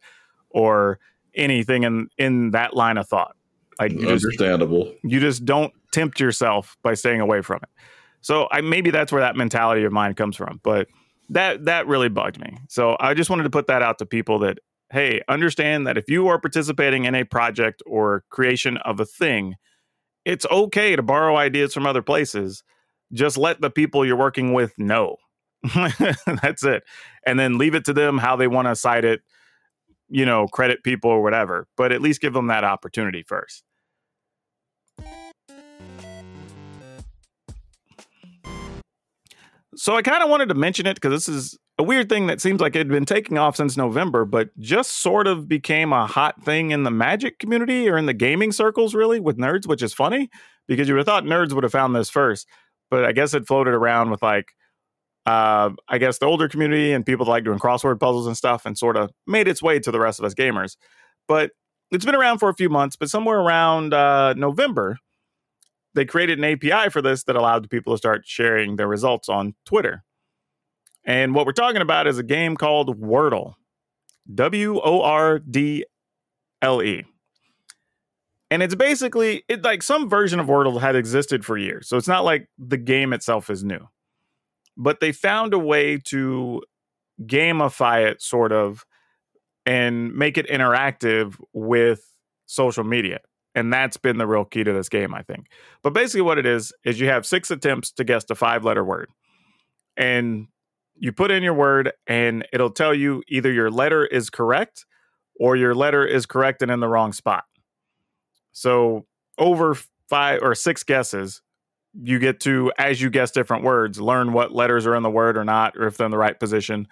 Speaker 3: or anything in in that line of thought. Like you just,
Speaker 4: Understandable.
Speaker 3: you just don't tempt yourself by staying away from it. So I maybe that's where that mentality of mine comes from. But that that really bugged me. So I just wanted to put that out to people that hey, understand that if you are participating in a project or creation of a thing, it's okay to borrow ideas from other places. Just let the people you're working with know. That's it. And then leave it to them how they want to cite it, you know, credit people or whatever. But at least give them that opportunity first. So I kind of wanted to mention it because this is a weird thing that seems like it had been taking off since November, but just sort of became a hot thing in the magic community or in the gaming circles, really, with nerds, which is funny because you would have thought nerds would have found this first. But I guess it floated around with like, uh, I guess the older community and people that like doing crossword puzzles and stuff and sort of made its way to the rest of us gamers. But it's been around for a few months, but somewhere around uh, November, they created an API for this that allowed people to start sharing their results on Twitter. And what we're talking about is a game called Wordle. W O R D L E. And it's basically it like some version of Wordle had existed for years. So it's not like the game itself is new. But they found a way to gamify it sort of and make it interactive with social media. And that's been the real key to this game, I think. But basically, what it is, is you have six attempts to guess the five letter word. And you put in your word, and it'll tell you either your letter is correct or your letter is correct and in the wrong spot. So, over five or six guesses, you get to, as you guess different words, learn what letters are in the word or not, or if they're in the right position.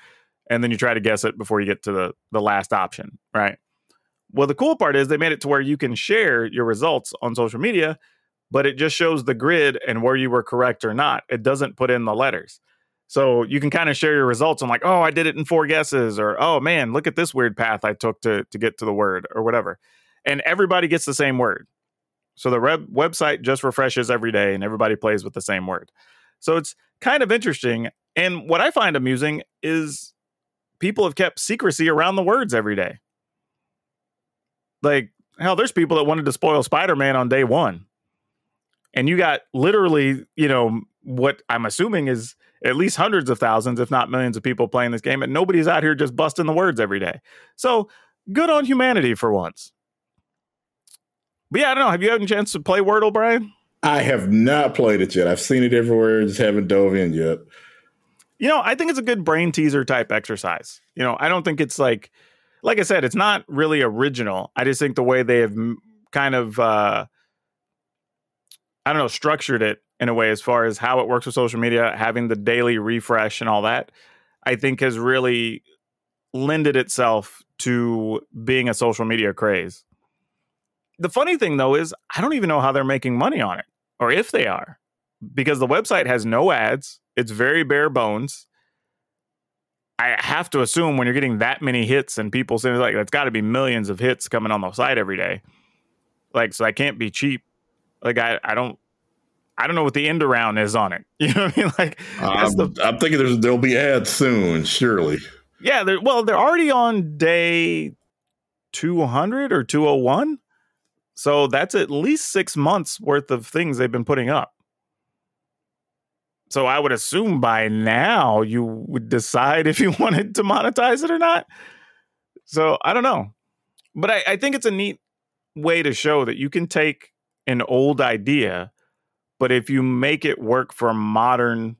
Speaker 3: And then you try to guess it before you get to the, the last option, right? Well, the cool part is they made it to where you can share your results on social media, but it just shows the grid and where you were correct or not. It doesn't put in the letters. So you can kind of share your results. I'm like, oh, I did it in four guesses, or oh man, look at this weird path I took to to get to the word, or whatever. And everybody gets the same word. So the web website just refreshes every day, and everybody plays with the same word. So it's kind of interesting. And what I find amusing is people have kept secrecy around the words every day. Like, hell, there's people that wanted to spoil Spider Man on day one. And you got literally, you know, what I'm assuming is at least hundreds of thousands, if not millions of people playing this game, and nobody's out here just busting the words every day. So good on humanity for once. But yeah, I don't know. Have you had a chance to play Wordle, Brian?
Speaker 4: I have not played it yet. I've seen it everywhere, just haven't dove in yet.
Speaker 3: You know, I think it's a good brain teaser type exercise. You know, I don't think it's like, like I said, it's not really original. I just think the way they have kind of, uh, I don't know, structured it in a way as far as how it works with social media, having the daily refresh and all that. I think has really lended itself to being a social media craze. The funny thing though is I don't even know how they're making money on it or if they are because the website has no ads. It's very bare bones. I have to assume when you're getting that many hits and people saying like that's got to be millions of hits coming on the site every day. Like so that can't be cheap. Like I I don't I don't know what the end around is on it. You know what I mean? Like
Speaker 4: I'm, um, the, I'm thinking there's there'll be ads soon, surely.
Speaker 3: Yeah, they're well, they're already on day 200 or 201. So that's at least 6 months worth of things they've been putting up. So I would assume by now you would decide if you wanted to monetize it or not. So I don't know. But I, I think it's a neat way to show that you can take an old idea, but if you make it work for modern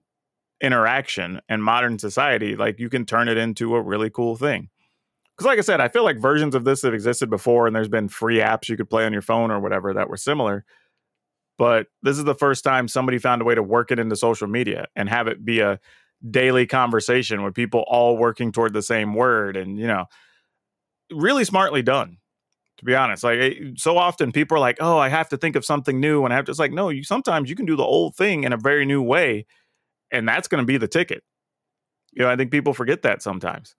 Speaker 3: interaction and modern society, like you can turn it into a really cool thing. Because, like I said, I feel like versions of this have existed before, and there's been free apps you could play on your phone or whatever that were similar but this is the first time somebody found a way to work it into social media and have it be a daily conversation with people all working toward the same word and you know really smartly done to be honest. Like eh, so often people are like oh i have to think of something new and i have to it's like no you sometimes you can do the old thing in a very new way and that's going to be the ticket. You know i think people forget that sometimes.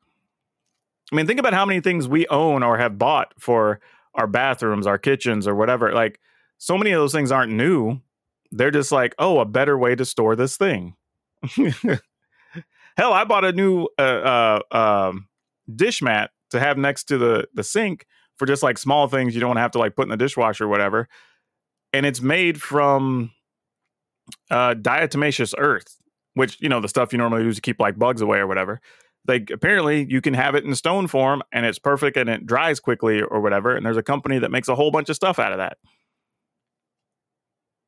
Speaker 3: I mean think about how many things we own or have bought for our bathrooms our kitchens or whatever like so many of those things aren't new. They're just like, oh, a better way to store this thing. Hell, I bought a new uh, uh, um, dish mat to have next to the the sink for just like small things you don't have to like put in the dishwasher or whatever. And it's made from uh, diatomaceous earth, which you know the stuff you normally use to keep like bugs away or whatever. Like apparently you can have it in stone form and it's perfect and it dries quickly or whatever. And there's a company that makes a whole bunch of stuff out of that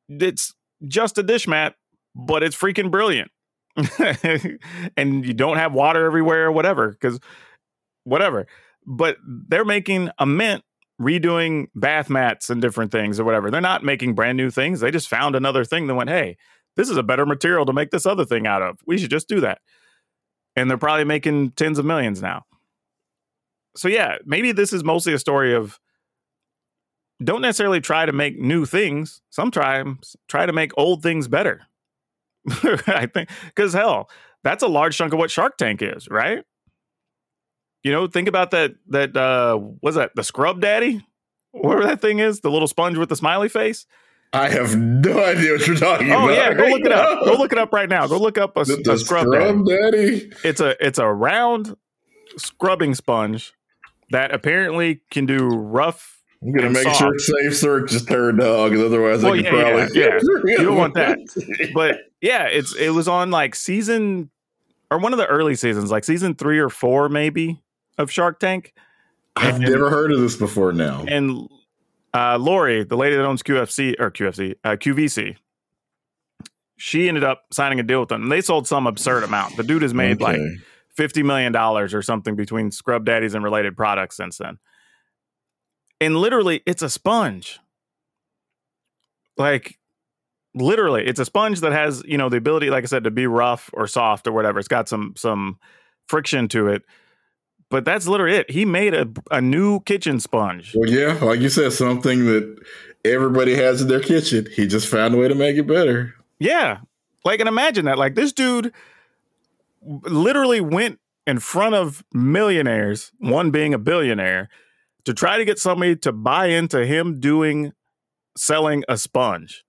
Speaker 3: it's just a dish mat, but it's freaking brilliant. and you don't have water everywhere or whatever, because whatever. But they're making a mint redoing bath mats and different things or whatever. They're not making brand new things. They just found another thing that went, hey, this is a better material to make this other thing out of. We should just do that. And they're probably making tens of millions now. So, yeah, maybe this is mostly a story of don't necessarily try to make new things. Sometimes try to make old things better. I think because hell, that's a large chunk of what Shark Tank is, right? You know, think about that. That uh, was that the Scrub Daddy, whatever that thing is, the little sponge with the smiley face.
Speaker 4: I have no idea what you're talking
Speaker 3: oh,
Speaker 4: about.
Speaker 3: Oh yeah, go look it up. Go look it up right now. Go look up a,
Speaker 4: the,
Speaker 3: a scrub,
Speaker 4: scrub daddy.
Speaker 3: daddy. It's a it's a round scrubbing sponge that apparently can do rough
Speaker 4: I'm gonna make soft. sure safe search is turned on because otherwise well, I could yeah,
Speaker 3: probably yeah, yeah. you don't want that. But yeah, it's it was on like season or one of the early seasons, like season three or four maybe of Shark Tank.
Speaker 4: I've and, never heard of this before now.
Speaker 3: And uh, Lori, the lady that owns QFC or QFC uh, QVC, she ended up signing a deal with them. And they sold some absurd amount. The dude has made okay. like fifty million dollars or something between Scrub Daddies and related products since then and literally it's a sponge. Like literally it's a sponge that has you know the ability like i said to be rough or soft or whatever. It's got some some friction to it. But that's literally it. He made a, a new kitchen sponge.
Speaker 4: Well yeah like you said something that everybody has in their kitchen. He just found a way to make it better.
Speaker 3: Yeah. Like and imagine that. Like this dude literally went in front of millionaires one being a billionaire to try to get somebody to buy into him doing selling a sponge.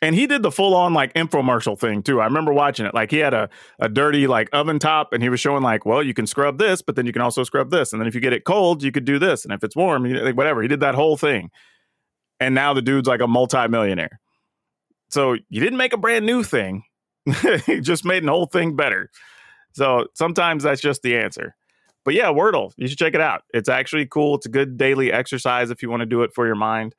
Speaker 3: And he did the full on like infomercial thing too. I remember watching it. Like he had a, a dirty like oven top and he was showing like, well, you can scrub this, but then you can also scrub this. And then if you get it cold, you could do this. And if it's warm, you, like, whatever. He did that whole thing. And now the dude's like a multimillionaire. So you didn't make a brand new thing. you just made an old thing better. So sometimes that's just the answer but yeah, Wordle, you should check it out. It's actually cool. It's a good daily exercise if you want to do it for your mind,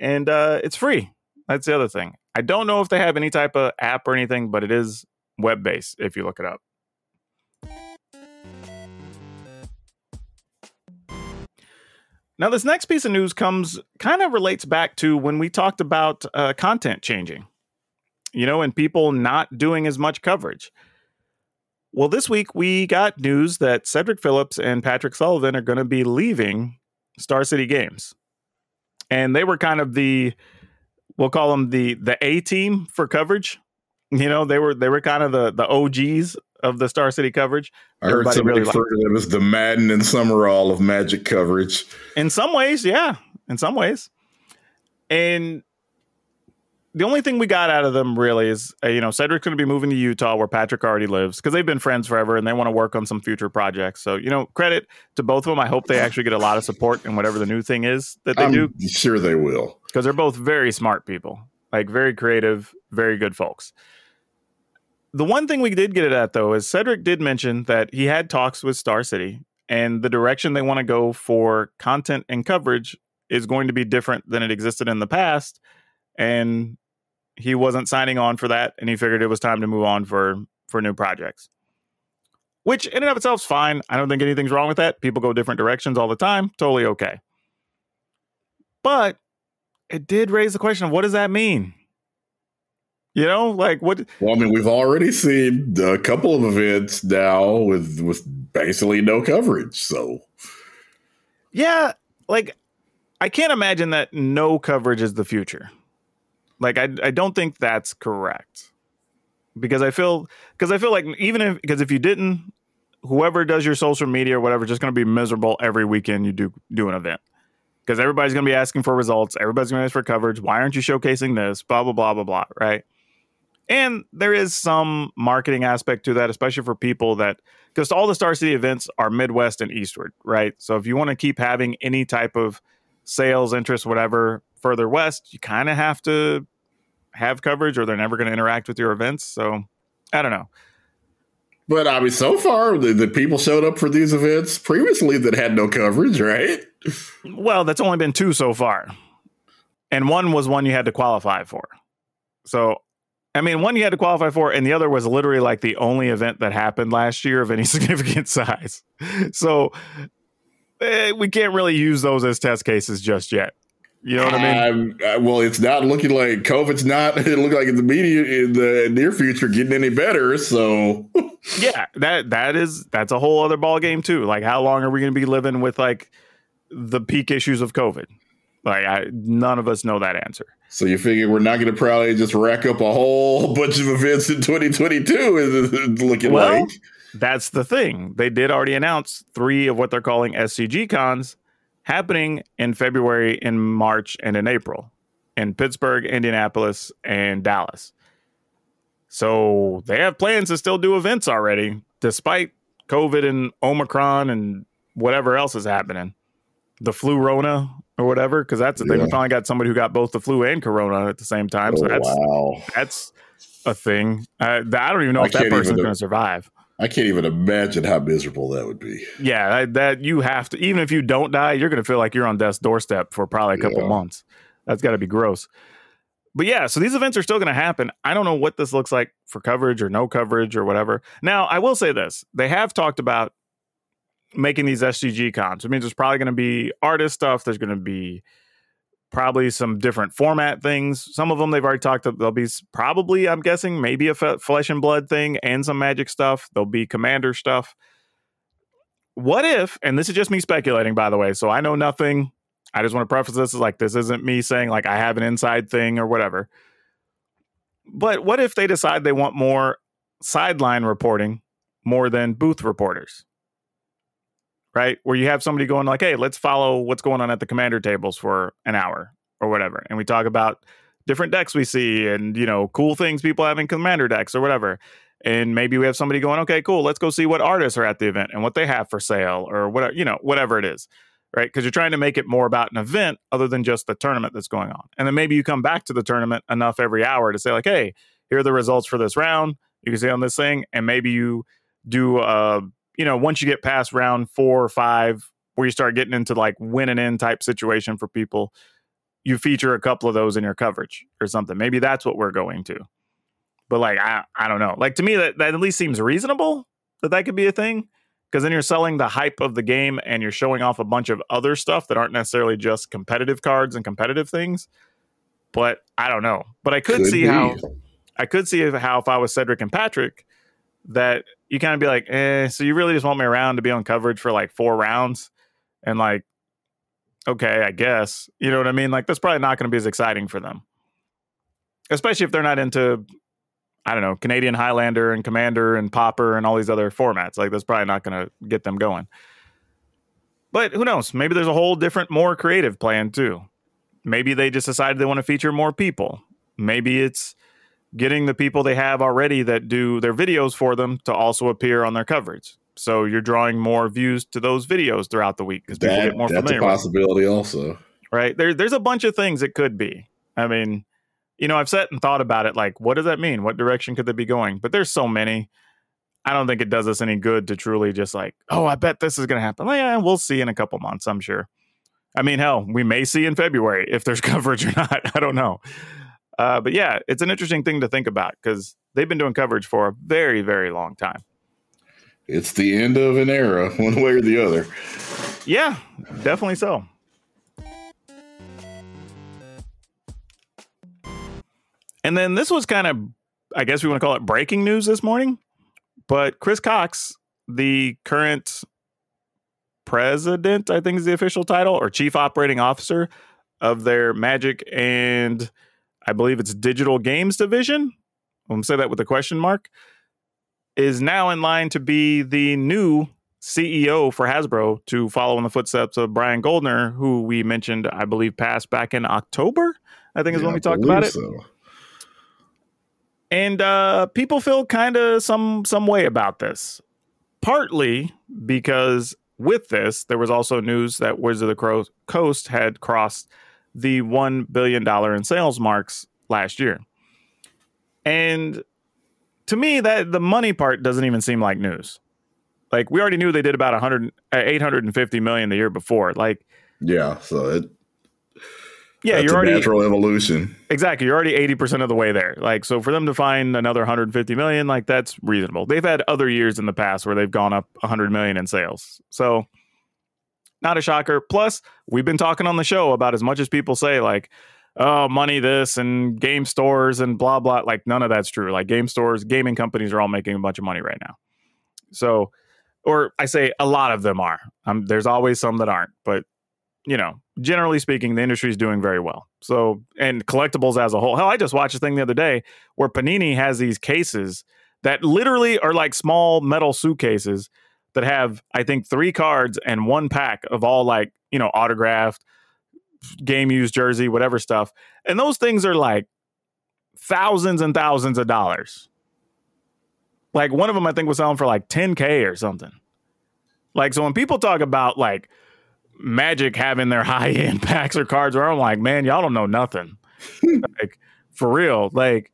Speaker 3: and uh, it's free. That's the other thing. I don't know if they have any type of app or anything, but it is web based if you look it up. Now, this next piece of news comes kind of relates back to when we talked about uh, content changing, you know, and people not doing as much coverage Well, this week we got news that Cedric Phillips and Patrick Sullivan are going to be leaving Star City Games. And they were kind of the we'll call them the the A team for coverage. You know, they were they were kind of the the OGs of the Star City coverage.
Speaker 4: I heard
Speaker 3: Everybody
Speaker 4: somebody
Speaker 3: really
Speaker 4: refer to them as the Madden and Summerall of Magic coverage.
Speaker 3: In some ways, yeah. In some ways. And the only thing we got out of them really is, uh, you know, Cedric's going to be moving to Utah where Patrick already lives because they've been friends forever and they want to work on some future projects. So, you know, credit to both of them. I hope they actually get a lot of support in whatever the new thing is that they
Speaker 4: I'm
Speaker 3: do
Speaker 4: sure they will.
Speaker 3: because they're both very smart people, like very creative, very good folks. The one thing we did get it at though is Cedric did mention that he had talks with Star City and the direction they want to go for content and coverage is going to be different than it existed in the past. And he wasn't signing on for that and he figured it was time to move on for for new projects. Which in and of itself is fine. I don't think anything's wrong with that. People go different directions all the time. Totally okay. But it did raise the question of what does that mean? You know, like what
Speaker 4: Well, I mean, we've already seen a couple of events now with with basically no coverage. So
Speaker 3: Yeah, like I can't imagine that no coverage is the future. Like I I don't think that's correct. Because I feel because I feel like even if because if you didn't whoever does your social media or whatever just going to be miserable every weekend you do do an event. Because everybody's going to be asking for results, everybody's going to ask for coverage. Why aren't you showcasing this? Blah blah blah blah blah, right? And there is some marketing aspect to that, especially for people that because all the Star City events are Midwest and Eastward, right? So if you want to keep having any type of sales interest, whatever, further west, you kind of have to have coverage or they're never going to interact with your events. So I don't know.
Speaker 4: But I mean, so far the, the people showed up for these events previously that had no coverage, right?
Speaker 3: Well, that's only been two so far. And one was one you had to qualify for. So, I mean, one you had to qualify for, and the other was literally like the only event that happened last year of any significant size. So, eh, we can't really use those as test cases just yet. You know what I mean?
Speaker 4: Um, uh, well, it's not looking like COVID's not. It look like in the media in the near future getting any better. So
Speaker 3: yeah, that that is that's a whole other ball game too. Like, how long are we going to be living with like the peak issues of COVID? Like, I, none of us know that answer.
Speaker 4: So you figure we're not going to probably just rack up a whole bunch of events in 2022? Is looking
Speaker 3: Well,
Speaker 4: like?
Speaker 3: That's the thing. They did already announce three of what they're calling SCG cons happening in February, in March, and in April in Pittsburgh, Indianapolis, and Dallas. So they have plans to still do events already, despite COVID and Omicron and whatever else is happening. The flu Rona or whatever, because that's the thing. We finally got somebody who got both the flu and Corona at the same time. So
Speaker 4: Oh,
Speaker 3: that's
Speaker 4: wow.
Speaker 3: that's a thing. Uh, I don't even know
Speaker 4: I
Speaker 3: if that person's going to survive.
Speaker 4: I can't even imagine how miserable that would be.
Speaker 3: Yeah, that, you have to. Even if you don't die, you're going to feel like you're on death's doorstep for probably a couple
Speaker 4: Yeah.
Speaker 3: months. That's got to be gross. But yeah, so these events are still going to happen. I don't know what this looks like for coverage or no coverage or whatever. Now, I will say this: they have talked about making these SCG cons. It means there's probably going to be artist stuff. There's going to be probably some different format things. Some of them they've already talked. There'll be probably, I'm guessing, maybe a f- flesh and blood thing and some magic stuff. There'll be commander stuff. What if, and this is just me speculating, by the way, so I know nothing. I just want to preface this as like this isn't me saying like I have an inside thing or whatever. But what if they decide they want more sideline reporting more than booth reporters? Right? Where you have somebody going like, hey, let's follow what's going on at the commander tables for an hour or whatever. And we talk about different decks we see and, you know, cool things people have in commander decks or whatever. And maybe we have somebody going, okay, cool, let's go see what artists are at the event and what they have for sale or whatever, you know, whatever it is. Right. Because you're trying to make it more about an event other than just the tournament that's going on. And then maybe you come back to the tournament enough every hour to say, like, hey, here are the results for this round. You can see on this thing. And maybe you do uh you know, once you get past round four or five, where you start getting into like winning in type situation for people, you feature a couple of those in your coverage or something. Maybe that's what we're going to. But like, I, I don't know. Like to me, that, that at least seems reasonable that that could be a thing. Because then you're selling the hype of the game and you're showing off a bunch of other stuff that aren't necessarily just competitive cards and competitive things. But I don't know. But I could,
Speaker 4: Could
Speaker 3: see
Speaker 4: be.
Speaker 3: how I could see if, how if I was Cedric and Patrick, that you kind of be like, eh, so you really just want me around to be on coverage for like four rounds? And like, okay, I guess. You know what I mean? Like, that's probably not going to be as exciting for them. Especially if they're not into, I don't know, Canadian Highlander and Commander and Pauper and all these other formats. Like, that's probably not going to get them going. But who knows? Maybe there's a whole different, more creative plan too. Maybe they just decided they want to feature more people. Maybe it's getting the people they have already that do their videos for them to also appear on their coverage. So you're drawing more views to those videos throughout the week because people
Speaker 4: That,
Speaker 3: get more
Speaker 4: that's a
Speaker 3: familiar. with them,
Speaker 4: possibility, also.
Speaker 3: right? There, there's a bunch of things it could be. I mean, you know, I've sat and thought about it. Like, what does that mean? What direction could they be going? But there's so many. I don't think it does us any good to truly just like, oh, I bet this is going to happen. Well, yeah, we'll see in a couple months. I'm sure. I mean, hell, we may see in February if there's coverage or not. I don't know. Uh, but yeah, it's an interesting thing to think about because they've been doing coverage for a very, very long time.
Speaker 4: It's the end of an era, one way or the other.
Speaker 3: Yeah, definitely so. And then this was kind of, I guess we want to call it breaking news this morning. But Chris Cocks, the current president, I think is the official title, or chief operating officer of their Magic and I believe it's digital games division. I'm going to say that with a question mark. Is now in line to be the new CEO for Hasbro to follow in the footsteps of Brian Goldner, who we mentioned, I believe, passed back in October. I think is
Speaker 4: Yeah,
Speaker 3: when
Speaker 4: I
Speaker 3: we talked about it.
Speaker 4: so.
Speaker 3: And uh, people feel kind of some some way about this. Partly because with this, there was also news that Wizards of the Coast had crossed the one billion dollar in sales marks last year. And to me, that the money part doesn't even seem like news. Like we already knew they did about 100, uh, 850 million the year before. Like,
Speaker 4: Yeah, so it,
Speaker 3: yeah, you're
Speaker 4: a
Speaker 3: already
Speaker 4: natural evolution.
Speaker 3: Exactly. You're already 80% of the way there. Like, so for them to find another 150 million, like that's reasonable. They've had other years in the past where they've gone up 100 million in sales. So not a shocker. Plus, we've been talking on the show about as much as people say, like, oh, money this and game stores and blah, blah. Like, none of that's true. Like, game stores, gaming companies are all making a bunch of money right now. So, or I say a lot of them are. Um, there's always some that aren't, but you know, generally speaking, the industry is doing very well. So, and collectibles as a whole. Hell, I just watched a thing the other day where Panini has these cases that literally are like small metal suitcases that have, I think, three cards and one pack of all like, you know, autographed, game used jersey, whatever stuff. And those things are like thousands and thousands of dollars. Like one of them, I think, was selling for like 10K or something. Like, so when people talk about like, Magic having their high end packs or cards where I'm like, man, y'all don't know nothing. like for real. Like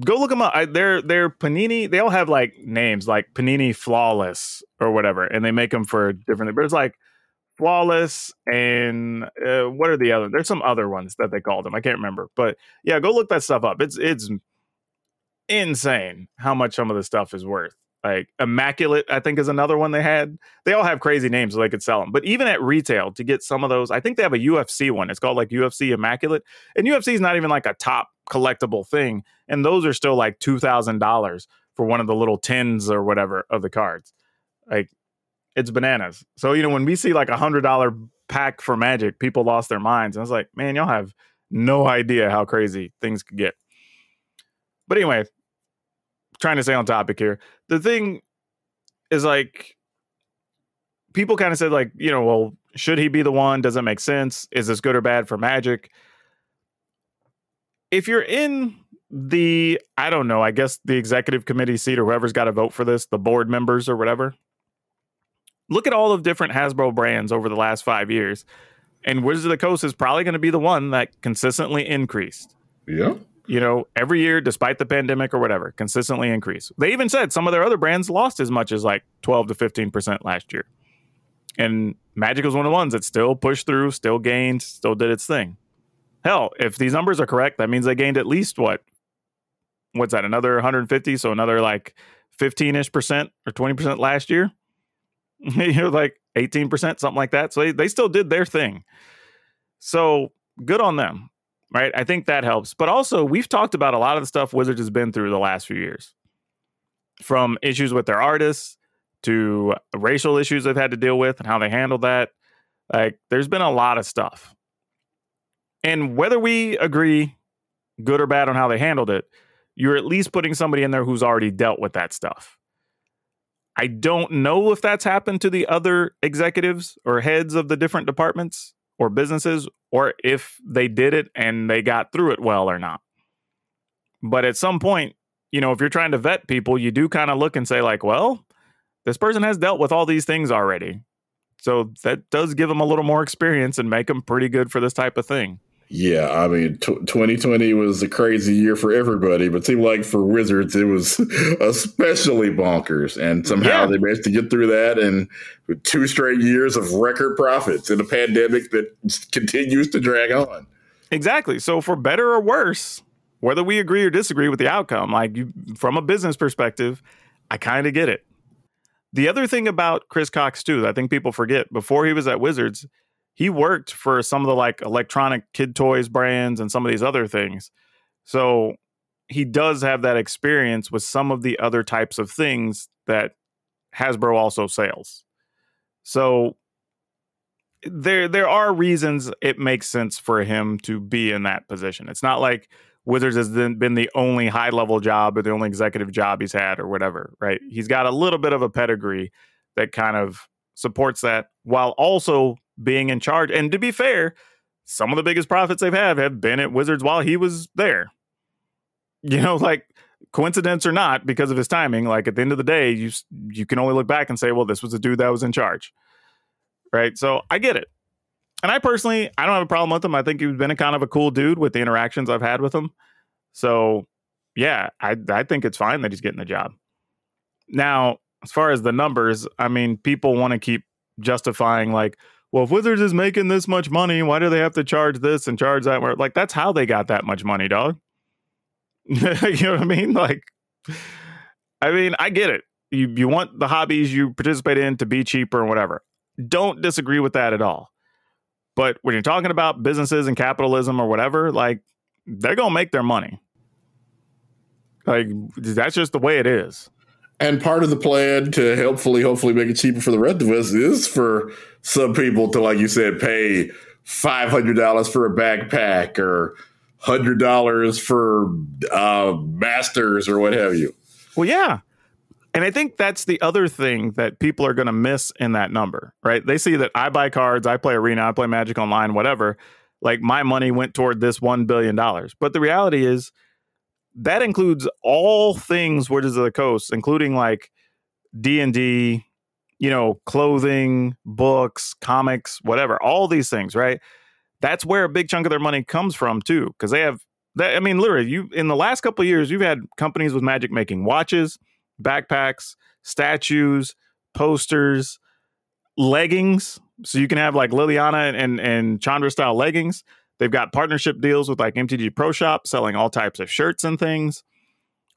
Speaker 3: go look them up. I, they're they're Panini. They all have like names like Panini Flawless or whatever, and they make them for different. But it's like Flawless and uh, what are the other? There's some other ones that they called them. I can't remember, but yeah, go look that stuff up. It's it's insane how much some of the stuff is worth. Like Immaculate, I think is another one they had. They all have crazy names so they could sell them. But even at retail, to get some of those, I think they have a UFC one. It's called like UFC Immaculate, and UFC is not even like a top collectible thing, and those are still like two thousand dollars for one of the little tins or whatever of the cards. Like it's bananas. So you know when we see like a hundred dollar pack for Magic, people lost their minds. And I was like, man, y'all have no idea how crazy things could get. But anyway, trying to stay on topic here. The thing is like people kind of said like, you know, well, should he be the one? Does it make sense? Is this good or bad for Magic? If you're in the I don't know, I guess the executive committee seat or whoever's got to vote for this, the board members or whatever. Look at all of different Hasbro brands over the last 5 years. And Wizards of the Coast is probably going to be the one that consistently increased
Speaker 4: Yeah.
Speaker 3: you know, every year, despite the pandemic or whatever, consistently increase. They even said some of their other brands lost as much as like 12 to 15% last year. And Magic was one of the ones that still pushed through, still gained, still did its thing. Hell, if these numbers are correct, that means they gained at least what? What's that? Another 150? So another like 15 ish percent or 20% last year? you know, like 18%, something like that. So they, they still did their thing. So good on them right? I think that helps. But also, we've talked about a lot of the stuff Wizards has been through the last few years. from issues with their artists to racial issues they've had to deal with and how they handle that. Like, there's been a lot of stuff. And whether we agree, good or bad, on how they handled it, you're at least putting somebody in there who's already dealt with that stuff. I don't know if that's happened to the other executives or heads of the different departments or businesses, or if they did it and they got through it well or not. But at some point, you know, if you're trying to vet people, you do kind of look and say, like, well, this person has dealt with all these things already. So that does give them a little more experience and make them pretty good for this type of thing.
Speaker 4: Yeah, I mean, t- 2020 was a crazy year for everybody, but seemed like for Wizards, it was especially bonkers. And somehow
Speaker 3: Yeah.
Speaker 4: they managed to get through that and two straight years of record profits in a pandemic that continues to drag on.
Speaker 3: Exactly. So for better or worse, whether we agree or disagree with the outcome, like you, from a business perspective, I kind of get it. The other thing about Chris Cocks too, that I think people forget, before he was at Wizards, he worked for some of the like electronic kid toys brands and some of these other things. So he does have that experience with some of the other types of things that Hasbro also sells. So there there are reasons it makes sense for him to be in that position. It's not like Wizards has been the only high level job or the only executive job he's had or whatever, right? He's got a little bit of a pedigree that kind of supports that while also being in charge. And to be fair, some of the biggest profits they've had have been at Wizards while he was there. You know, like coincidence or not, because of his timing, like at the end of the day, you you can only look back and say, well, this was the dude that was in charge. Right? So I get it. And I personally, I don't have a problem with him. I think he's been a kind of a cool dude with the interactions I've had with him. So, yeah, I I think it's fine that he's getting the job. Now, as far as the numbers, I mean, people want to keep justifying like, well, if Wizards is making this much money, why do they have to charge this and charge that? Where like that's how they got that much money, dog. you know what I mean? Like, I mean, I get it. You you want the hobbies you participate in to be cheaper and whatever. Don't disagree with that at all. But when you're talking about businesses and capitalism or whatever, like they're gonna make their money. Like that's just the way it is.
Speaker 4: And part of the plan to helpfully, hopefully, make it cheaper for the rest of us is for some people to, like you said, pay five hundred dollars for a backpack or hundred dollars for uh, masters or what have you.
Speaker 3: Well, yeah. And I think that's the other thing that people are going to miss in that number, right? They see that I buy cards, I play Arena, I play Magic Online, whatever. Like my money went toward this $1 billion. But the reality is that includes all things Wizards of the Coast, including like D&D, you know, clothing, books, comics, whatever, all these things, right? That's where a big chunk of their money comes from too, because they have that. I mean, literally, you in the last couple of years, you've had companies with Magic making watches, backpacks, statues, posters, leggings. So you can have like Liliana and and, and Chandra style leggings. They've got partnership deals with like MTG Pro Shop, selling all types of shirts and things.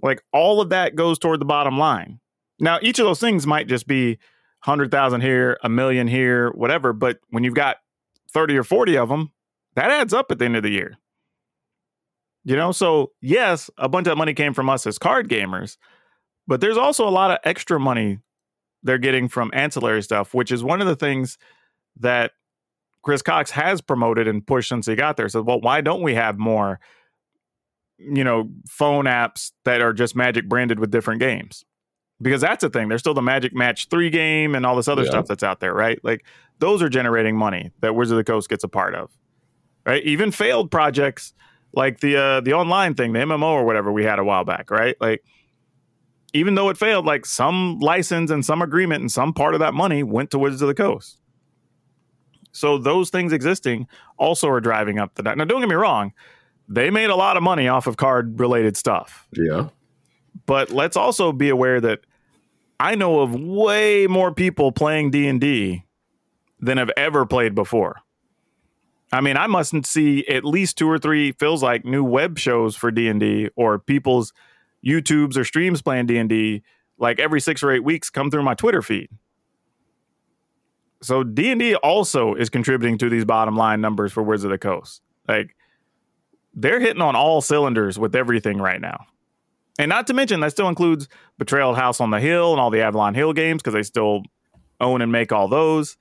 Speaker 3: Like all of that goes toward the bottom line. Now, each of those things might just be hundred thousand here, a million here, whatever. But when you've got thirty or forty of them, that adds up at the end of the year. You know, so yes, a bunch of money came from us as card gamers, but there's also a lot of extra money they're getting from ancillary stuff, which is one of the things that Chris Cocks has promoted and pushed since he got there. So, well, why don't we have more, you know, phone apps that are just Magic branded with different games? Because that's the thing. There's still the Magic Match 3 game and all this other
Speaker 4: Yeah.
Speaker 3: stuff that's out there, right? Like those are generating money that Wizards of the Coast gets a part of. Right? Even failed projects like the uh the online thing, the MMO or whatever we had a while back, right? Like even though it failed, like some license and some agreement and some part of that money went to Wizards of the Coast. So those things existing also are driving up the now. Don't get me wrong, they made a lot of money off of card related stuff.
Speaker 4: Yeah.
Speaker 3: But let's also be aware that I know of way more people playing D&D than have ever played before. I mean, I mustn't see at least two or three feels like new web shows for D&D or people's YouTubes or streams playing D&D like every 6 or 8 weeks come through my Twitter feed. So D&D also is contributing to these bottom line numbers for Wizards of the Coast. Like they're hitting on all cylinders with everything right now. And not to mention that still includes Betrayal House on the Hill and all the Avalon Hill games because they still own and make all those.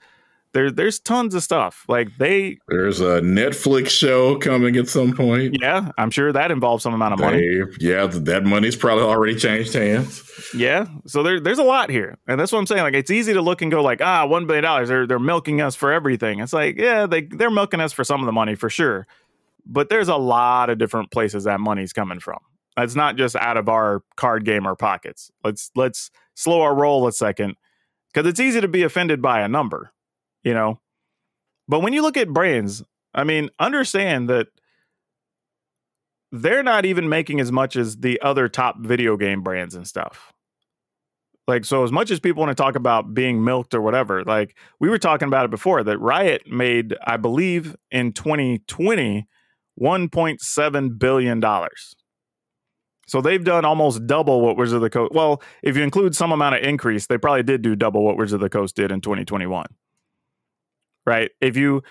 Speaker 3: There, there's tons of stuff. Like they,
Speaker 4: There's a Netflix show coming at some point.
Speaker 3: yeah, I'm sure that involves some amount of money.
Speaker 4: Yeah, that money's probably already changed hands.
Speaker 3: Yeah. So there, there's a lot here. And that's what I'm saying. Like, it's easy to look and go like, ah, $1 billion. They're, they're milking us for everything. It's like, yeah, they, they're milking us for some of the money for sure. But there's a lot of different places that money's coming from. It's not just out of our card gamer pockets. Let's, let's slow our roll a second because it's easy to be offended by a number, you know? But when you look at brands, I mean, understand that they're not even making as much as the other top video game brands and stuff. Like, so as much as people want to talk about being milked or whatever, like we were talking about it before, that Riot made, I believe, in 2020, $1.7 billion. So they've done almost double what Wizards of the Coast. Well, if you include some amount of increase, they probably did do double what Wizards of the Coast did in 2021. Right? If you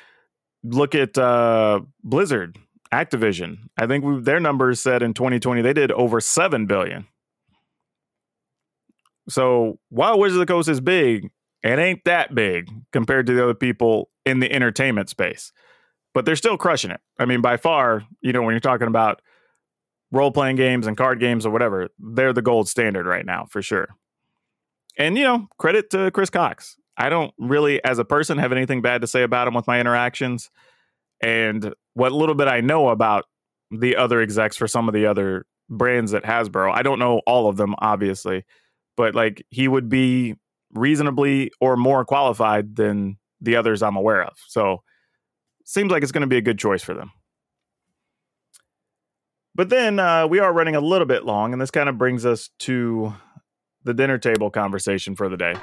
Speaker 3: look at uh, Blizzard, Activision, I think we, their numbers said in 2020 they did over 7 billion. So while Wizards of the Coast is big, it ain't that big compared to the other people in the entertainment space. But they're still crushing it. I mean, by far, you know, when you're talking about role playing games and card games or whatever, they're the gold standard right now for sure. And, you know, credit to Chris Cocks. I don't really, as a person, have anything bad to say about him with my interactions. And what little bit I know about the other execs for some of the other brands at Hasbro, I don't know all of them, obviously, but like he would be reasonably or more qualified than the others I'm aware of. So seems like it's going to be a good choice for them. But then uh, we are running a little bit long, and this kind of brings us to the dinner table conversation for the day.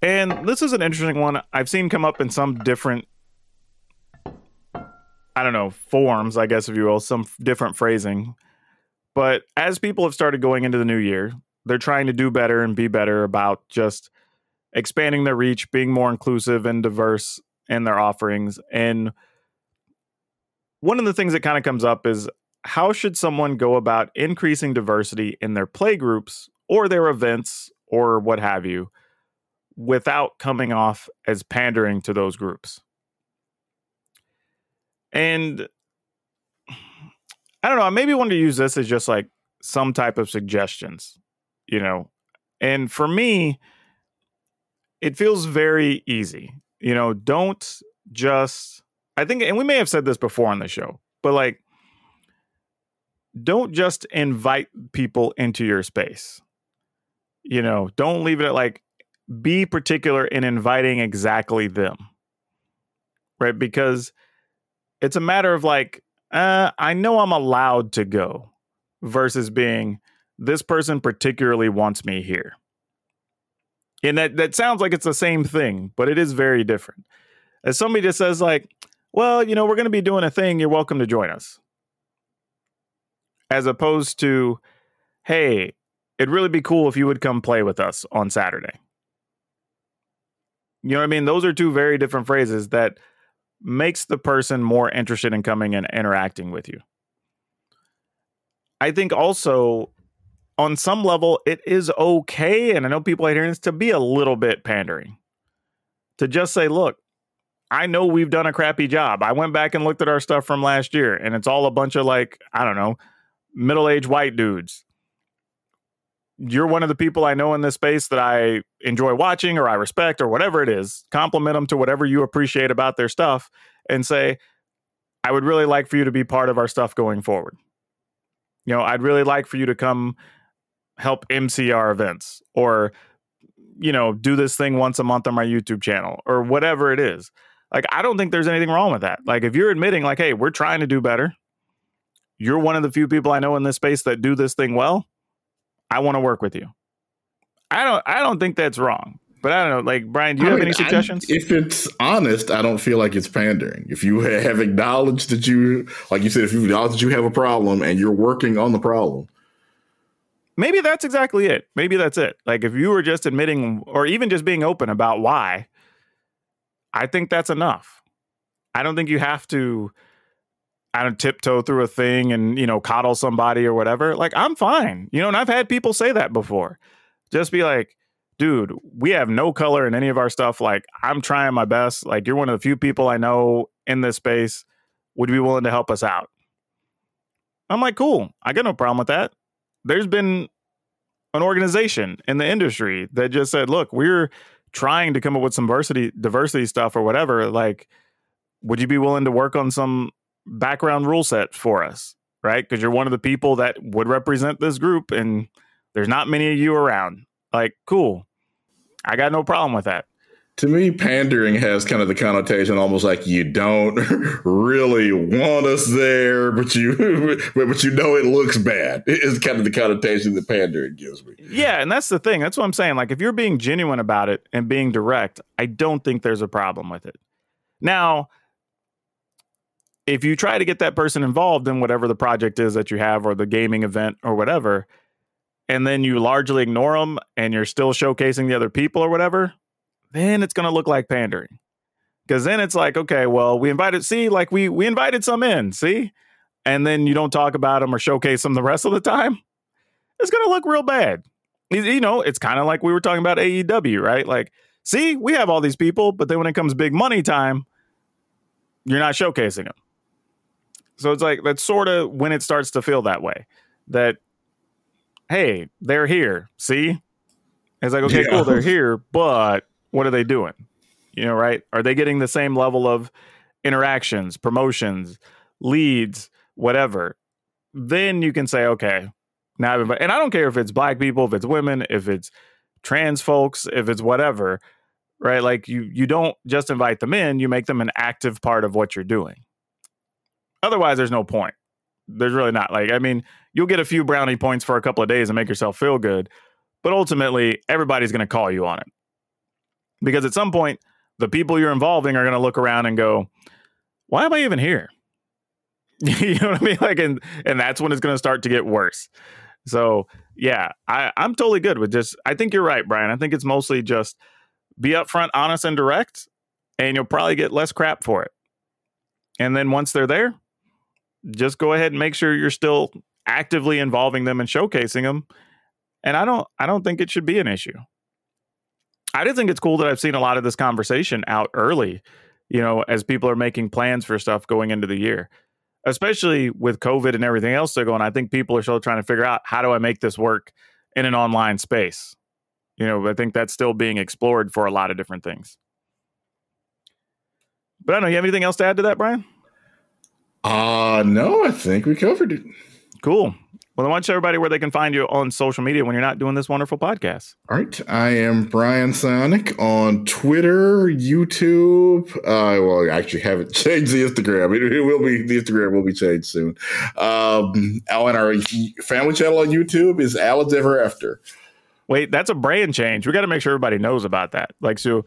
Speaker 3: And this is an interesting one I've seen come up in some different, I don't know, forms, I guess, if you will, some different phrasing. But as people have started going into the new year, they're trying to do better and be better about just expanding their reach, being more inclusive and diverse in their offerings. And one of the things that kind of comes up is how should someone go about increasing diversity in their play groups or their events or what have you without coming off as pandering to those groups? And I don't know, I maybe want to use this as just like some type of suggestions, you know. And for me, it feels very easy. You know, don't just I think and we may have said this before on the show, but like don't just invite people into your space. You know, don't leave it at like be particular in inviting exactly them. Right? Because it's a matter of like uh, I know I'm allowed to go versus being this person particularly wants me here. And that, that sounds like it's the same thing, but it is very different. As somebody just says, like, well, you know, we're going to be doing a thing, you're welcome to join us. As opposed to, hey, it'd really be cool if you would come play with us on Saturday. You know what I mean? Those are two very different phrases that makes the person more interested in coming and interacting with you. I think also on some level it is okay, and I know people hate hearing this, to be a little bit pandering. To just say, look, I know we've done a crappy job. I went back and looked at our stuff from last year, and it's all a bunch of like, I don't know, middle-aged white dudes. You're one of the people I know in this space that I enjoy watching or I respect or whatever it is. Compliment them to whatever you appreciate about their stuff and say, I would really like for you to be part of our stuff going forward. You know, I'd really like for you to come help MC our events or, you know, do this thing once a month on my YouTube channel or whatever it is. Like, I don't think there's anything wrong with that. Like, if you're admitting, like, hey, we're trying to do better, you're one of the few people I know in this space that do this thing well. I want to work with you. I don't I don't think that's wrong. But I don't know, like Brian, do you
Speaker 4: I
Speaker 3: have
Speaker 4: mean,
Speaker 3: any
Speaker 4: I-
Speaker 3: suggestions?
Speaker 4: if it's honest, I don't feel like it's pandering. If you have acknowledged that you, like you said, if you acknowledge that you have a problem and you're working on the problem,
Speaker 3: Maybe that's exactly it. Maybe that's it. Like if you were just admitting or even just being open about why, I think that's enough. I don't think you have to I don't tiptoe through a thing and, you know, coddle somebody or whatever. Like, I'm fine. You know, and I've had people say that before. Just be like, dude, we have no color in any of our stuff. Like, I'm trying my best. Like, you're one of the few people I know in this space. Would be willing to help us out? I'm like, cool. I got no problem with that. There's been an organization in the industry that just said, look, we're trying to come up with some diversity diversity stuff or whatever. Like, would you be willing to work on some background rule set for us? Right? Because you're one of the people that would represent this group and there's not many of you around. Like, cool. I got no problem with that
Speaker 4: to me, pandering has kind of the connotation almost like you don't really want us there, but you but you know it looks bad. It's kind of the connotation that pandering gives me.
Speaker 3: Yeah, and that's the thing. That's what I'm saying. Like if you're being genuine about it and being direct, I don't think there's a problem with it. Now, if you try to get that person involved in whatever the project is that you have or the gaming event or whatever, and then you largely ignore them and you're still showcasing the other people or whatever, then it's going to look like pandering. Because then it's like, okay, well, we invited, see, like we we invited some in, see, and then you don't talk about them or showcase them the rest of the time. It's going to look real bad. You know, it's kind of like we were talking about AEW, right? Like, see, we have all these people, but then when it comes big money time, you're not showcasing them. So it's like that's sort of when it starts to feel that way. That hey, they're here. See, it's like okay, yeah. cool, they're here, but what are they doing? You know, right? Are they getting the same level of interactions, promotions, leads, whatever? Then you can say, okay, now I've invited, and I don't care if it's black people, if it's women, if it's trans folks, if it's whatever, right? Like you you don't just invite them in, you make them an active part of what you're doing. Otherwise, there's no point. There's really not. Like, I mean, you'll get a few brownie points for a couple of days and make yourself feel good, but ultimately, everybody's going to call you on it. Because at some point, the people you're involving are going to look around and go, why am I even here? you know what I mean? Like, and, and that's when it's going to start to get worse. So, yeah, I, I'm totally good with just, I think you're right, Brian. I think it's mostly just be upfront, honest, and direct, and you'll probably get less crap for it. And then once they're there, just go ahead and make sure you're still actively involving them and showcasing them. And I don't, I don't think it should be an issue. I just think it's cool that I've seen a lot of this conversation out early, you know, as people are making plans for stuff going into the year, especially with COVID and everything else they're going. I think people are still trying to figure out how do I make this work in an online space. You know, I think that's still being explored for a lot of different things. But I don't know. You have anything else to add to that, Brian?
Speaker 4: Uh no, I think we covered it.
Speaker 3: Cool. Well, I want to show everybody where they can find you on social media when you're not doing this wonderful podcast.
Speaker 4: All right. I am Brian Sonic on Twitter, YouTube. Uh, well, I actually haven't changed the Instagram. It, it, will be, the Instagram will be changed soon. Um, on our family channel on YouTube is Alan's Ever After.
Speaker 3: Wait, that's a brand change. We got to make sure everybody knows about that. Like, so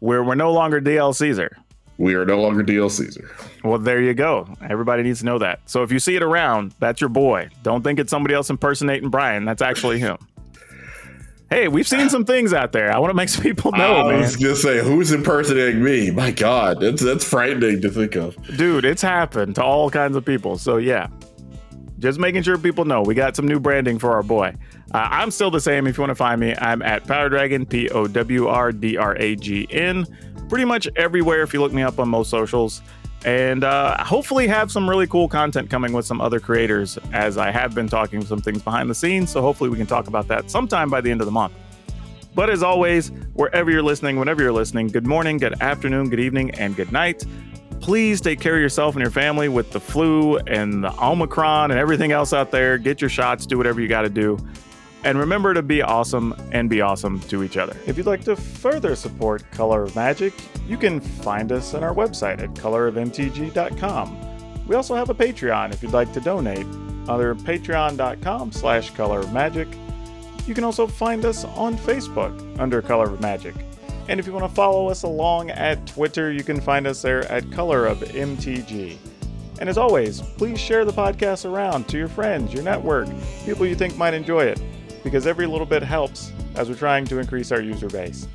Speaker 3: we're, we're no longer DL Caesar.
Speaker 4: We are no longer DL Caesar.
Speaker 3: Well, there you go. Everybody needs to know that. So if you see it around, that's your boy. Don't think it's somebody else impersonating Brian. That's actually him. hey, we've seen some things out there. I want to make some people know. I
Speaker 4: was gonna say, who's impersonating me? My God, that's that's frightening to think of.
Speaker 3: Dude, it's happened to all kinds of people. So yeah, just making sure people know we got some new branding for our boy. Uh, I'm still the same. If you want to find me, I'm at Power Dragon, P O W R D R A G N pretty much everywhere if you look me up on most socials. And uh, hopefully have some really cool content coming with some other creators as I have been talking some things behind the scenes. So hopefully we can talk about that sometime by the end of the month. But as always, wherever you're listening, whenever you're listening, good morning, good afternoon, good evening, and good night. Please take care of yourself and your family with the flu and the Omicron and everything else out there. Get your shots, do whatever you got to do. And remember to be awesome and be awesome to each other. If you'd like to further support Color of Magic, you can find us on our website at colorofmtg.com. We also have a Patreon if you'd like to donate under patreon.com slash color of magic. You can also find us on Facebook under Color of Magic. And if you want to follow us along at Twitter, you can find us there at Color of MTG. And as always, please share the podcast around to your friends, your network, people you think might enjoy it because every little bit helps as we're trying to increase our user base.